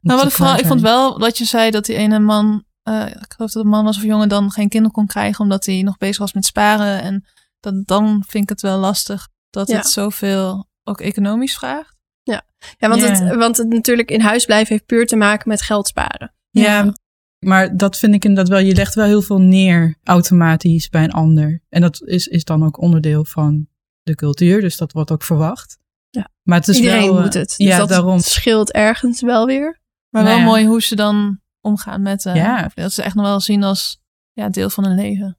Nou, wat het ik vooral, ik vond wel dat je zei dat die ene man, eh, ik geloof dat een man was of jongen, dan geen kinderen kon krijgen omdat hij nog bezig was met sparen. En dan, dan vind ik het wel lastig dat Ja. het zoveel ook economisch vraagt. Ja, want, Ja. Het, want het natuurlijk in huis blijven heeft puur te maken met geld sparen. Ja, maar dat vind ik inderdaad wel. Je legt wel heel veel neer automatisch bij een ander. En dat is, is dan ook onderdeel van de cultuur. Dus dat wordt ook verwacht. Ja. Maar het is Iedereen wel, eh, moet het. Dus ja, dat daarom. scheelt ergens wel weer. Maar Nou wel ja. mooi hoe ze dan omgaan met, eh, Ja. dat ze echt nog wel zien als ja, deel van hun leven.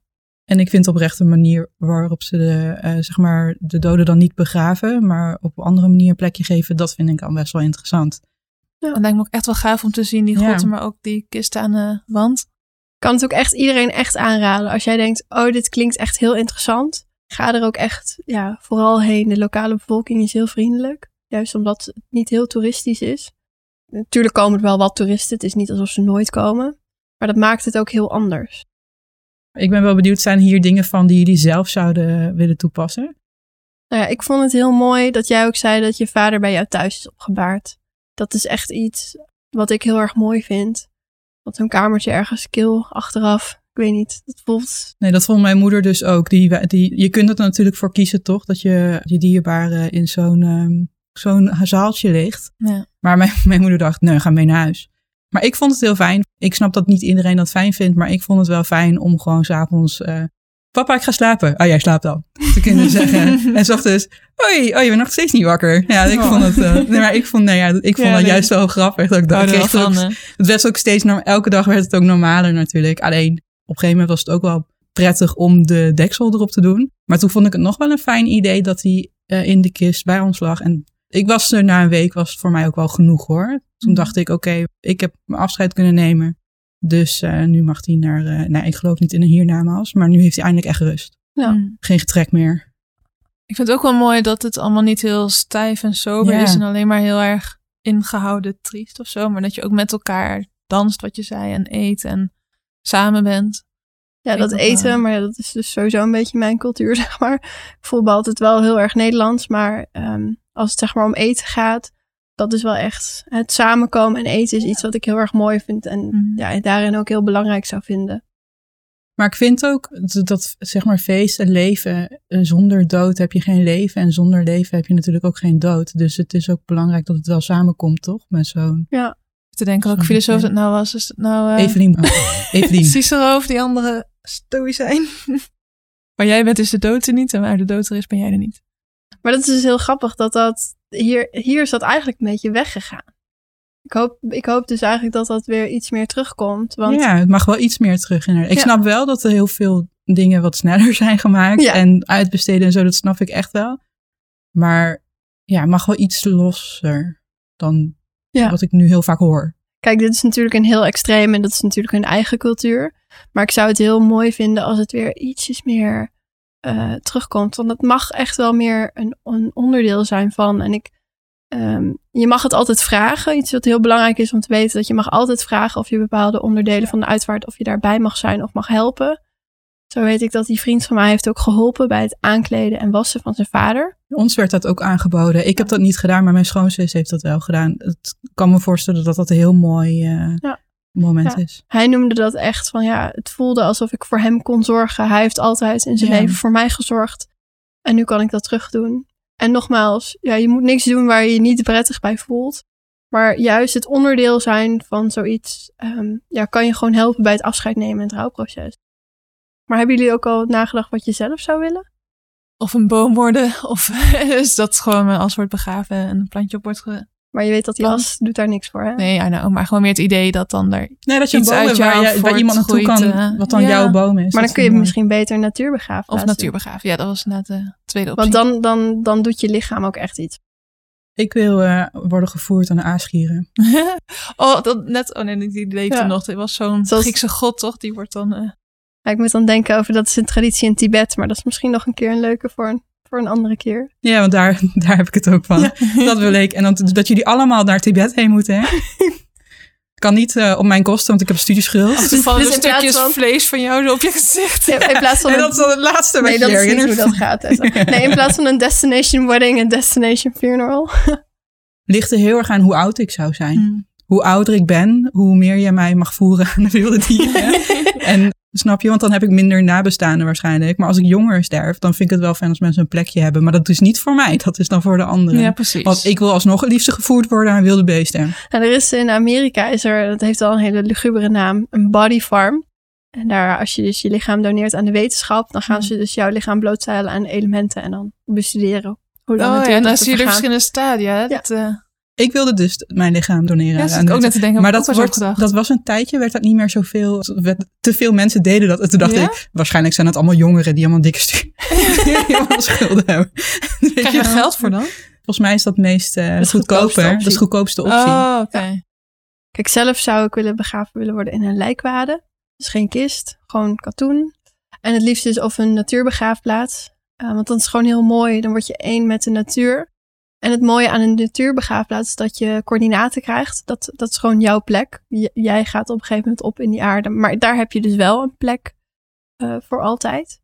En ik vind oprecht een manier waarop ze de, eh, zeg maar, de doden dan niet begraven, maar op een andere manier een plekje geven, dat vind ik dan best wel interessant. Het lijkt me ook echt wel gaaf om te zien, die Ja. grotten, maar ook die kisten aan de wand. kan het ook echt iedereen echt aanraden. Als jij denkt, oh, dit klinkt echt heel interessant. Ga er ook echt ja, vooral heen. De lokale bevolking is heel vriendelijk. Juist omdat het niet heel toeristisch is. Natuurlijk komen er wel wat toeristen. Het is niet alsof ze nooit komen. Maar dat maakt het ook heel anders. Ik ben wel benieuwd, zijn hier dingen van die jullie zelf zouden willen toepassen? Nou ja, ik vond het heel mooi dat jij ook zei dat je vader bij jou thuis is opgebaard. Dat is echt iets wat ik heel erg mooi vind. Want zo'n kamertje ergens kil achteraf. Ik weet niet. Dat voelt Nee, dat vond mijn moeder dus ook. Die, die, je kunt er natuurlijk voor kiezen, toch? Dat je je dierbare in zo'n ehm, zo'n zaaltje ligt. Ja. Maar mijn, mijn moeder dacht, nee, ga mee naar huis. Maar ik vond het heel fijn. Ik snap dat niet iedereen dat fijn vindt, maar ik vond het wel fijn om gewoon s'avonds... eh Papa, ik ga slapen. Ah, jij slaapt al. Te kunnen zeggen. en 's ochtends, oei, oh, je bent nog steeds niet wakker. Ja, ik Oh. vond het, eh, nee, maar ik vond, nee, ja, ik vond Ja, nee. juist wel grappig. Dat ik, dat, wel het, van, ook, het werd ook steeds, norm- elke dag werd het ook normaler natuurlijk. Alleen, op een gegeven moment was het ook wel prettig om de deksel erop te doen. Maar toen vond ik het nog wel een fijn idee dat hij eh, in de kist bij ons lag. En ik was er na een week, was het voor mij ook wel genoeg hoor. Toen Mhm. dacht ik, oké, ik heb mijn afscheid kunnen nemen. Dus eh, nu mag hij naar, eh nou ik geloof niet in een hiernamaals, maar nu heeft hij eindelijk echt rust. Ja. Mm. Geen getrek meer. Ik vind het ook wel mooi dat het allemaal niet heel stijf en sober Ja. is en alleen maar heel erg ingehouden triest of zo. Maar dat je ook met elkaar danst, wat je zei, en eet en samen bent. Ja, dat eten, maar ja, dat is dus sowieso een beetje mijn cultuur, zeg maar. Ik voel me altijd wel heel erg Nederlands, maar ehm, als het zeg maar om eten gaat, dat is wel echt het samenkomen en eten is iets wat ik heel erg mooi vind en Mhm. ja, daarin ook heel belangrijk zou vinden. Maar ik vind ook dat, dat, zeg maar feest en leven, eh, zonder dood heb je geen leven. En zonder leven heb je natuurlijk ook geen dood. Dus het is ook belangrijk dat het wel samenkomt, toch? Met zo'n Te denken welke filosoof het nou was. Is het nou eh Evelien. Evelien. Cicero of die andere stoïcijn? Waar jij bent is de dood er niet en waar de dood er is ben jij er niet. Maar dat is dus heel grappig dat dat... Hier, hier is dat eigenlijk een beetje weggegaan. Ik hoop, ik hoop dus eigenlijk dat dat weer iets meer terugkomt. Want Ja, het mag wel iets meer terug. inderdaad. Ik Ja. snap wel dat er heel veel dingen wat sneller zijn gemaakt. Ja. En uitbesteden en zo, dat snap ik echt wel. Maar ja, het mag wel iets losser dan Ja. wat ik nu heel vaak hoor. Kijk, dit is natuurlijk een heel extreem en dat is natuurlijk hun eigen cultuur. Maar ik zou het heel mooi vinden als het weer ietsjes meer eh, terugkomt. Want het mag echt wel meer een, een onderdeel zijn van. En ik, ehm, je mag het altijd vragen. Iets wat heel belangrijk is om te weten. Dat je mag altijd vragen of je bepaalde onderdelen van de uitvaart. Of je daarbij mag zijn of mag helpen. Zo weet ik dat die vriend van mij heeft ook geholpen bij het aankleden en wassen van zijn vader. Ons werd dat ook aangeboden. Ik heb dat niet gedaan, maar mijn schoonzus heeft dat wel gedaan. Het kan me voorstellen dat dat heel mooi eh, Ja. Moment Ja. is. Hij noemde dat echt van ja, het voelde alsof ik voor hem kon zorgen. Hij heeft altijd in zijn Ja. leven voor mij gezorgd. En nu kan ik dat terug doen. En nogmaals, ja, je moet niks doen waar je je niet prettig bij voelt. Maar juist het onderdeel zijn van zoiets, ehm, ja, kan je gewoon helpen bij het afscheid nemen en het rouwproces. Maar hebben jullie ook al nagedacht wat je zelf zou willen? Of een boom worden. Of is dat gewoon als wordt begraven en een plantje op wordt ge... Maar je weet dat die as doet daar niks voor, hè? Nee, I know. Maar gewoon meer het idee dat dan er... Nee, dat je een Iets boom waar, jou je, waar iemand naartoe kan, eh, wat dan ja. jouw boom is. Maar dan kun je misschien beter natuurbegraven. Of natuurbegraven. Ja, dat was net de tweede optie. Want dan, dan, dan doet je lichaam ook echt iets. Ik wil eh, worden gevoerd aan de aasgieren. oh, dat net... Oh nee, die leefde Ja. nog. Het was zo'n Zoals- Griekse god, toch? Die wordt dan... eh, Ja, ik moet dan denken over dat is een traditie in Tibet, maar dat is misschien nog een keer een leuke voor een, voor een andere keer. Ja, want daar, daar heb ik het ook van. Dat wil ik. En dan, dat jullie allemaal naar Tibet heen moeten. Hè? kan niet eh, op mijn kosten, want ik heb een studieschuld. Of er vallen dus stukjes van- vlees van jou zo op je gezicht. Ja, in plaats van En een- dat is dan het laatste wat nee, je dat is niet hoe dat gaat. Nee, in plaats van een destination wedding, een destination funeral. Ligt er heel erg aan hoe oud ik zou zijn. Hmm. Hoe ouder ik ben, hoe meer je mij mag voeren aan de wilde dieren. en snap je, want dan heb ik minder nabestaanden waarschijnlijk. Maar als ik jonger sterf, dan vind ik het wel fijn als mensen een plekje hebben. Maar dat is niet voor mij, dat is dan voor de anderen. Ja, precies. Want ik wil alsnog het liefste gevoerd worden aan wilde beesten. En er is in Amerika, is er, dat heeft al een hele lugubere naam, een body farm. En daar, als je dus je lichaam doneert aan de wetenschap, dan gaan ze dus jouw lichaam blootstellen aan elementen en dan bestuderen hoe lang Oh het ja, en dan zie je de vergaan. verschillende stadia. hè? Dat, eh, Ik wilde dus mijn lichaam doneren. ja, aan zit ik ook net te denken. maar dat, wordt, dat was een tijdje, werd dat niet meer zoveel. Te veel mensen deden dat. En toen dacht Ja? ik, waarschijnlijk zijn het allemaal jongeren die allemaal dikke stu- die allemaal schulden hebben. Krijg je wel? geld voor dan? Volgens mij is dat meest eh, is de goedkoopste goedkoper. Dat is de goedkoopste optie. Oh, oké. Kijk, zelf zou ik willen begraven willen worden in een lijkwade. Dus geen kist, gewoon katoen. En het liefst dus of een natuurbegraafplaats. Eh, want dan is het gewoon heel mooi. Dan word je één met de natuur. En het mooie aan een natuurbegraafplaats is dat je coördinaten krijgt. Dat, dat is gewoon jouw plek. J- jij gaat op een gegeven moment op in die aarde. Maar daar heb je dus wel een plek eh, voor altijd.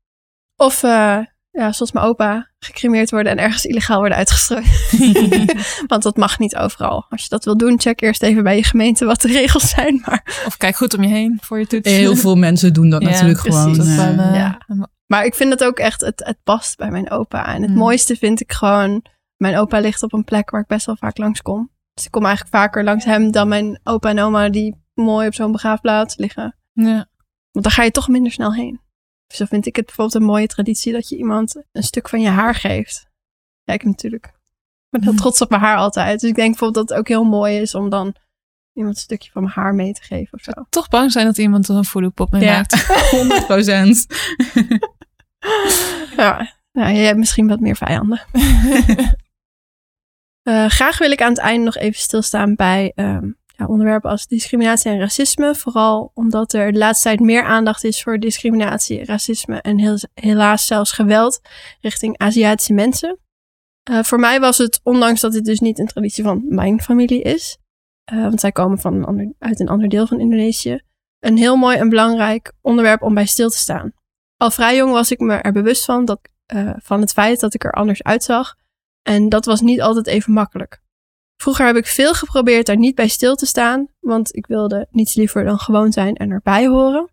Of, eh, ja, zoals mijn opa, gecremeerd worden en ergens illegaal worden uitgestrooid. Want dat mag niet overal. Als je dat wil doen, check eerst even bij je gemeente wat de regels zijn. Maar, Of kijk goed om je heen voor je toets. Heel veel mensen doen dat Ja, natuurlijk precies. gewoon. Dat eh, ja. maar ik vind het ook echt, het, het past bij mijn opa. En het Mm. mooiste vind ik gewoon, mijn opa ligt op een plek waar ik best wel vaak langskom. Dus ik kom eigenlijk vaker langs hem dan mijn opa en oma die mooi op zo'n begraafplaats liggen. ja. Want dan ga je toch minder snel heen. Dus zo vind ik het bijvoorbeeld een mooie traditie dat je iemand een stuk van je haar geeft. Ja, ik natuurlijk. Ik ben heel trots op mijn haar altijd. Dus ik denk bijvoorbeeld dat het ook heel mooi is om dan iemand een stukje van mijn haar mee te geven of zo. Toch bang zijn dat iemand er een voodoo-pop mee Ja. maakt. 100 procent. Ja, nou, je hebt misschien wat meer vijanden. Eh, graag wil ik aan het einde nog even stilstaan bij ehm, ja, onderwerpen als discriminatie en racisme. Vooral omdat er de laatste tijd meer aandacht is voor discriminatie, racisme en heel, helaas zelfs geweld richting Aziatische mensen. Eh, voor mij was het, ondanks dat dit dus niet een traditie van mijn familie is, eh, want zij komen van uit een ander deel van Indonesië, een heel mooi en belangrijk onderwerp om bij stil te staan. Al vrij jong was ik me er bewust van, dat, van het feit dat ik er anders uitzag. En dat was niet altijd even makkelijk. Vroeger heb ik veel geprobeerd daar niet bij stil te staan, want ik wilde niets liever dan gewoon zijn en erbij horen.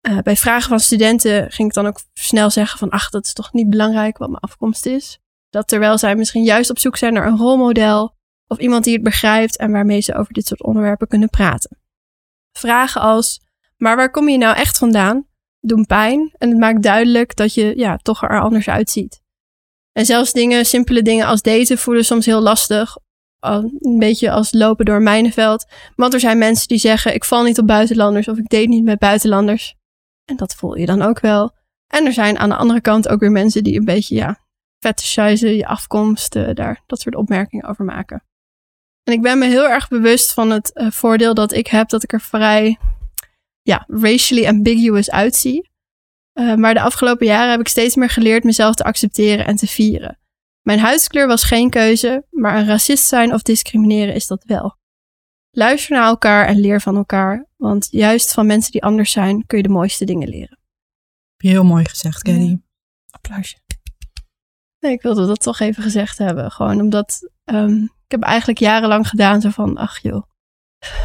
Eh, bij vragen van studenten ging ik dan ook snel zeggen van ach, dat is toch niet belangrijk wat mijn afkomst is. Dat terwijl zij misschien juist op zoek zijn naar een rolmodel of iemand die het begrijpt en waarmee ze over dit soort onderwerpen kunnen praten. Vragen als, maar waar kom je nou echt vandaan? doen pijn. En het maakt duidelijk dat je ja, toch er anders uitziet. En zelfs dingen, simpele dingen als daten voelen soms heel lastig. Een beetje als lopen door mijnenveld. Want er zijn mensen die zeggen: Ik val niet op buitenlanders of ik date niet met buitenlanders. En dat voel je dan ook wel. En er zijn aan de andere kant ook weer mensen die een beetje, ja, fetishizen, je afkomst, uh, daar dat soort opmerkingen over maken. En ik ben me heel erg bewust van het uh, voordeel dat ik heb dat ik er vrij, ja, racially ambiguous uitzie. Uh, maar de afgelopen jaren heb ik steeds meer geleerd mezelf te accepteren en te vieren. Mijn huidskleur was geen keuze, maar een racist zijn of discrimineren is dat wel. Luister naar elkaar en leer van elkaar, want juist van mensen die anders zijn kun je de mooiste dingen leren. Heel mooi gezegd, Kelly. Ja. Applausje. Nee, ik wilde dat toch even gezegd hebben. Gewoon omdat um, ik heb eigenlijk jarenlang gedaan zo van, ach joh,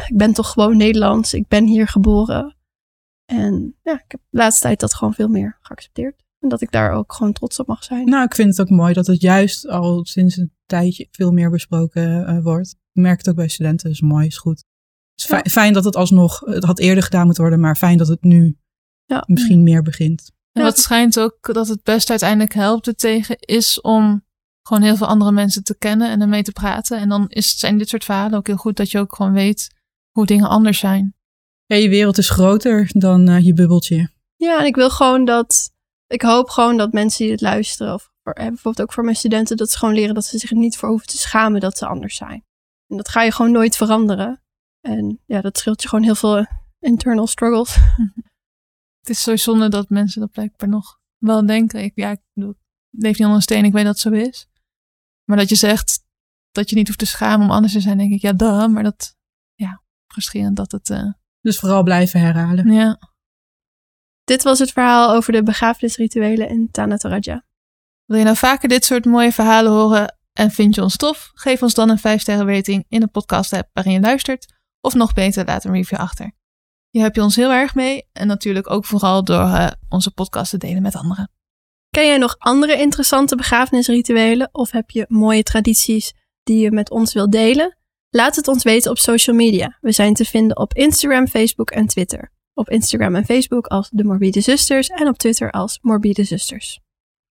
ik ben toch gewoon Nederlands. Ik ben hier geboren. En ja, ik heb de laatste tijd dat gewoon veel meer geaccepteerd. En dat ik daar ook gewoon trots op mag zijn. Nou, ik vind het ook mooi dat het juist al sinds een tijdje veel meer besproken uh, wordt. Ik merk het ook bij studenten, is mooi, is goed. Het is ja. fijn dat het alsnog, het had eerder gedaan moeten worden, maar fijn dat het nu ja. misschien meer begint. En wat schijnt ook dat het best uiteindelijk helpt er tegen, is om gewoon heel veel andere mensen te kennen en ermee te praten. En dan is, zijn dit soort verhalen ook heel goed dat je ook gewoon weet hoe dingen anders zijn. Ja, je wereld is groter dan uh, je bubbeltje. Ja, en ik wil gewoon dat, ik hoop gewoon dat mensen die het luisteren, of voor, bijvoorbeeld ook voor mijn studenten, dat ze gewoon leren dat ze zich er niet voor hoeven te schamen dat ze anders zijn. En dat ga je gewoon nooit veranderen. En ja, dat scheelt je gewoon heel veel internal struggles. Het is zo zonde dat mensen dat blijkbaar nog wel denken. Ik, ja, ik bedoel, leef niet onder een steen, ik weet dat het zo is. Maar dat je zegt dat je niet hoeft te schamen om anders te zijn, denk ik, ja, dan. Maar dat, ja, frustrerend dat het. Uh... Dus vooral blijven herhalen. Ja. Dit was het verhaal over de begrafenisrituelen in Tanatoraja. Wil je nou vaker dit soort mooie verhalen horen en vind je ons tof? Geef ons dan een 5 sterren rating in de podcast app waarin je luistert. Of nog beter, laat een review achter. Hier heb je ons heel erg mee. En natuurlijk ook vooral door uh, onze podcast te delen met anderen. Ken jij nog andere interessante begrafenisrituelen? Of heb je mooie tradities die je met ons wilt delen? Laat het ons weten op social media. We zijn te vinden op Instagram, Facebook en Twitter. Op Instagram en Facebook als De Morbide Zusters en op Twitter als Morbide Zusters.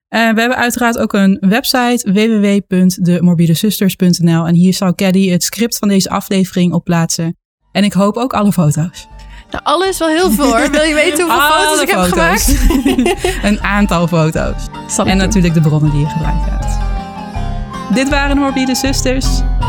En we hebben uiteraard ook een website www.demorbidezusters.nl en hier zal Caddy het script van deze aflevering op plaatsen. En ik hoop ook alle foto's. Nou, alles wel heel veel hoor. Wil je weten hoeveel foto's ik foto's. heb gemaakt? een aantal foto's. En natuurlijk de bronnen die je gebruikt hebt. Dit waren de Morbide Zusters.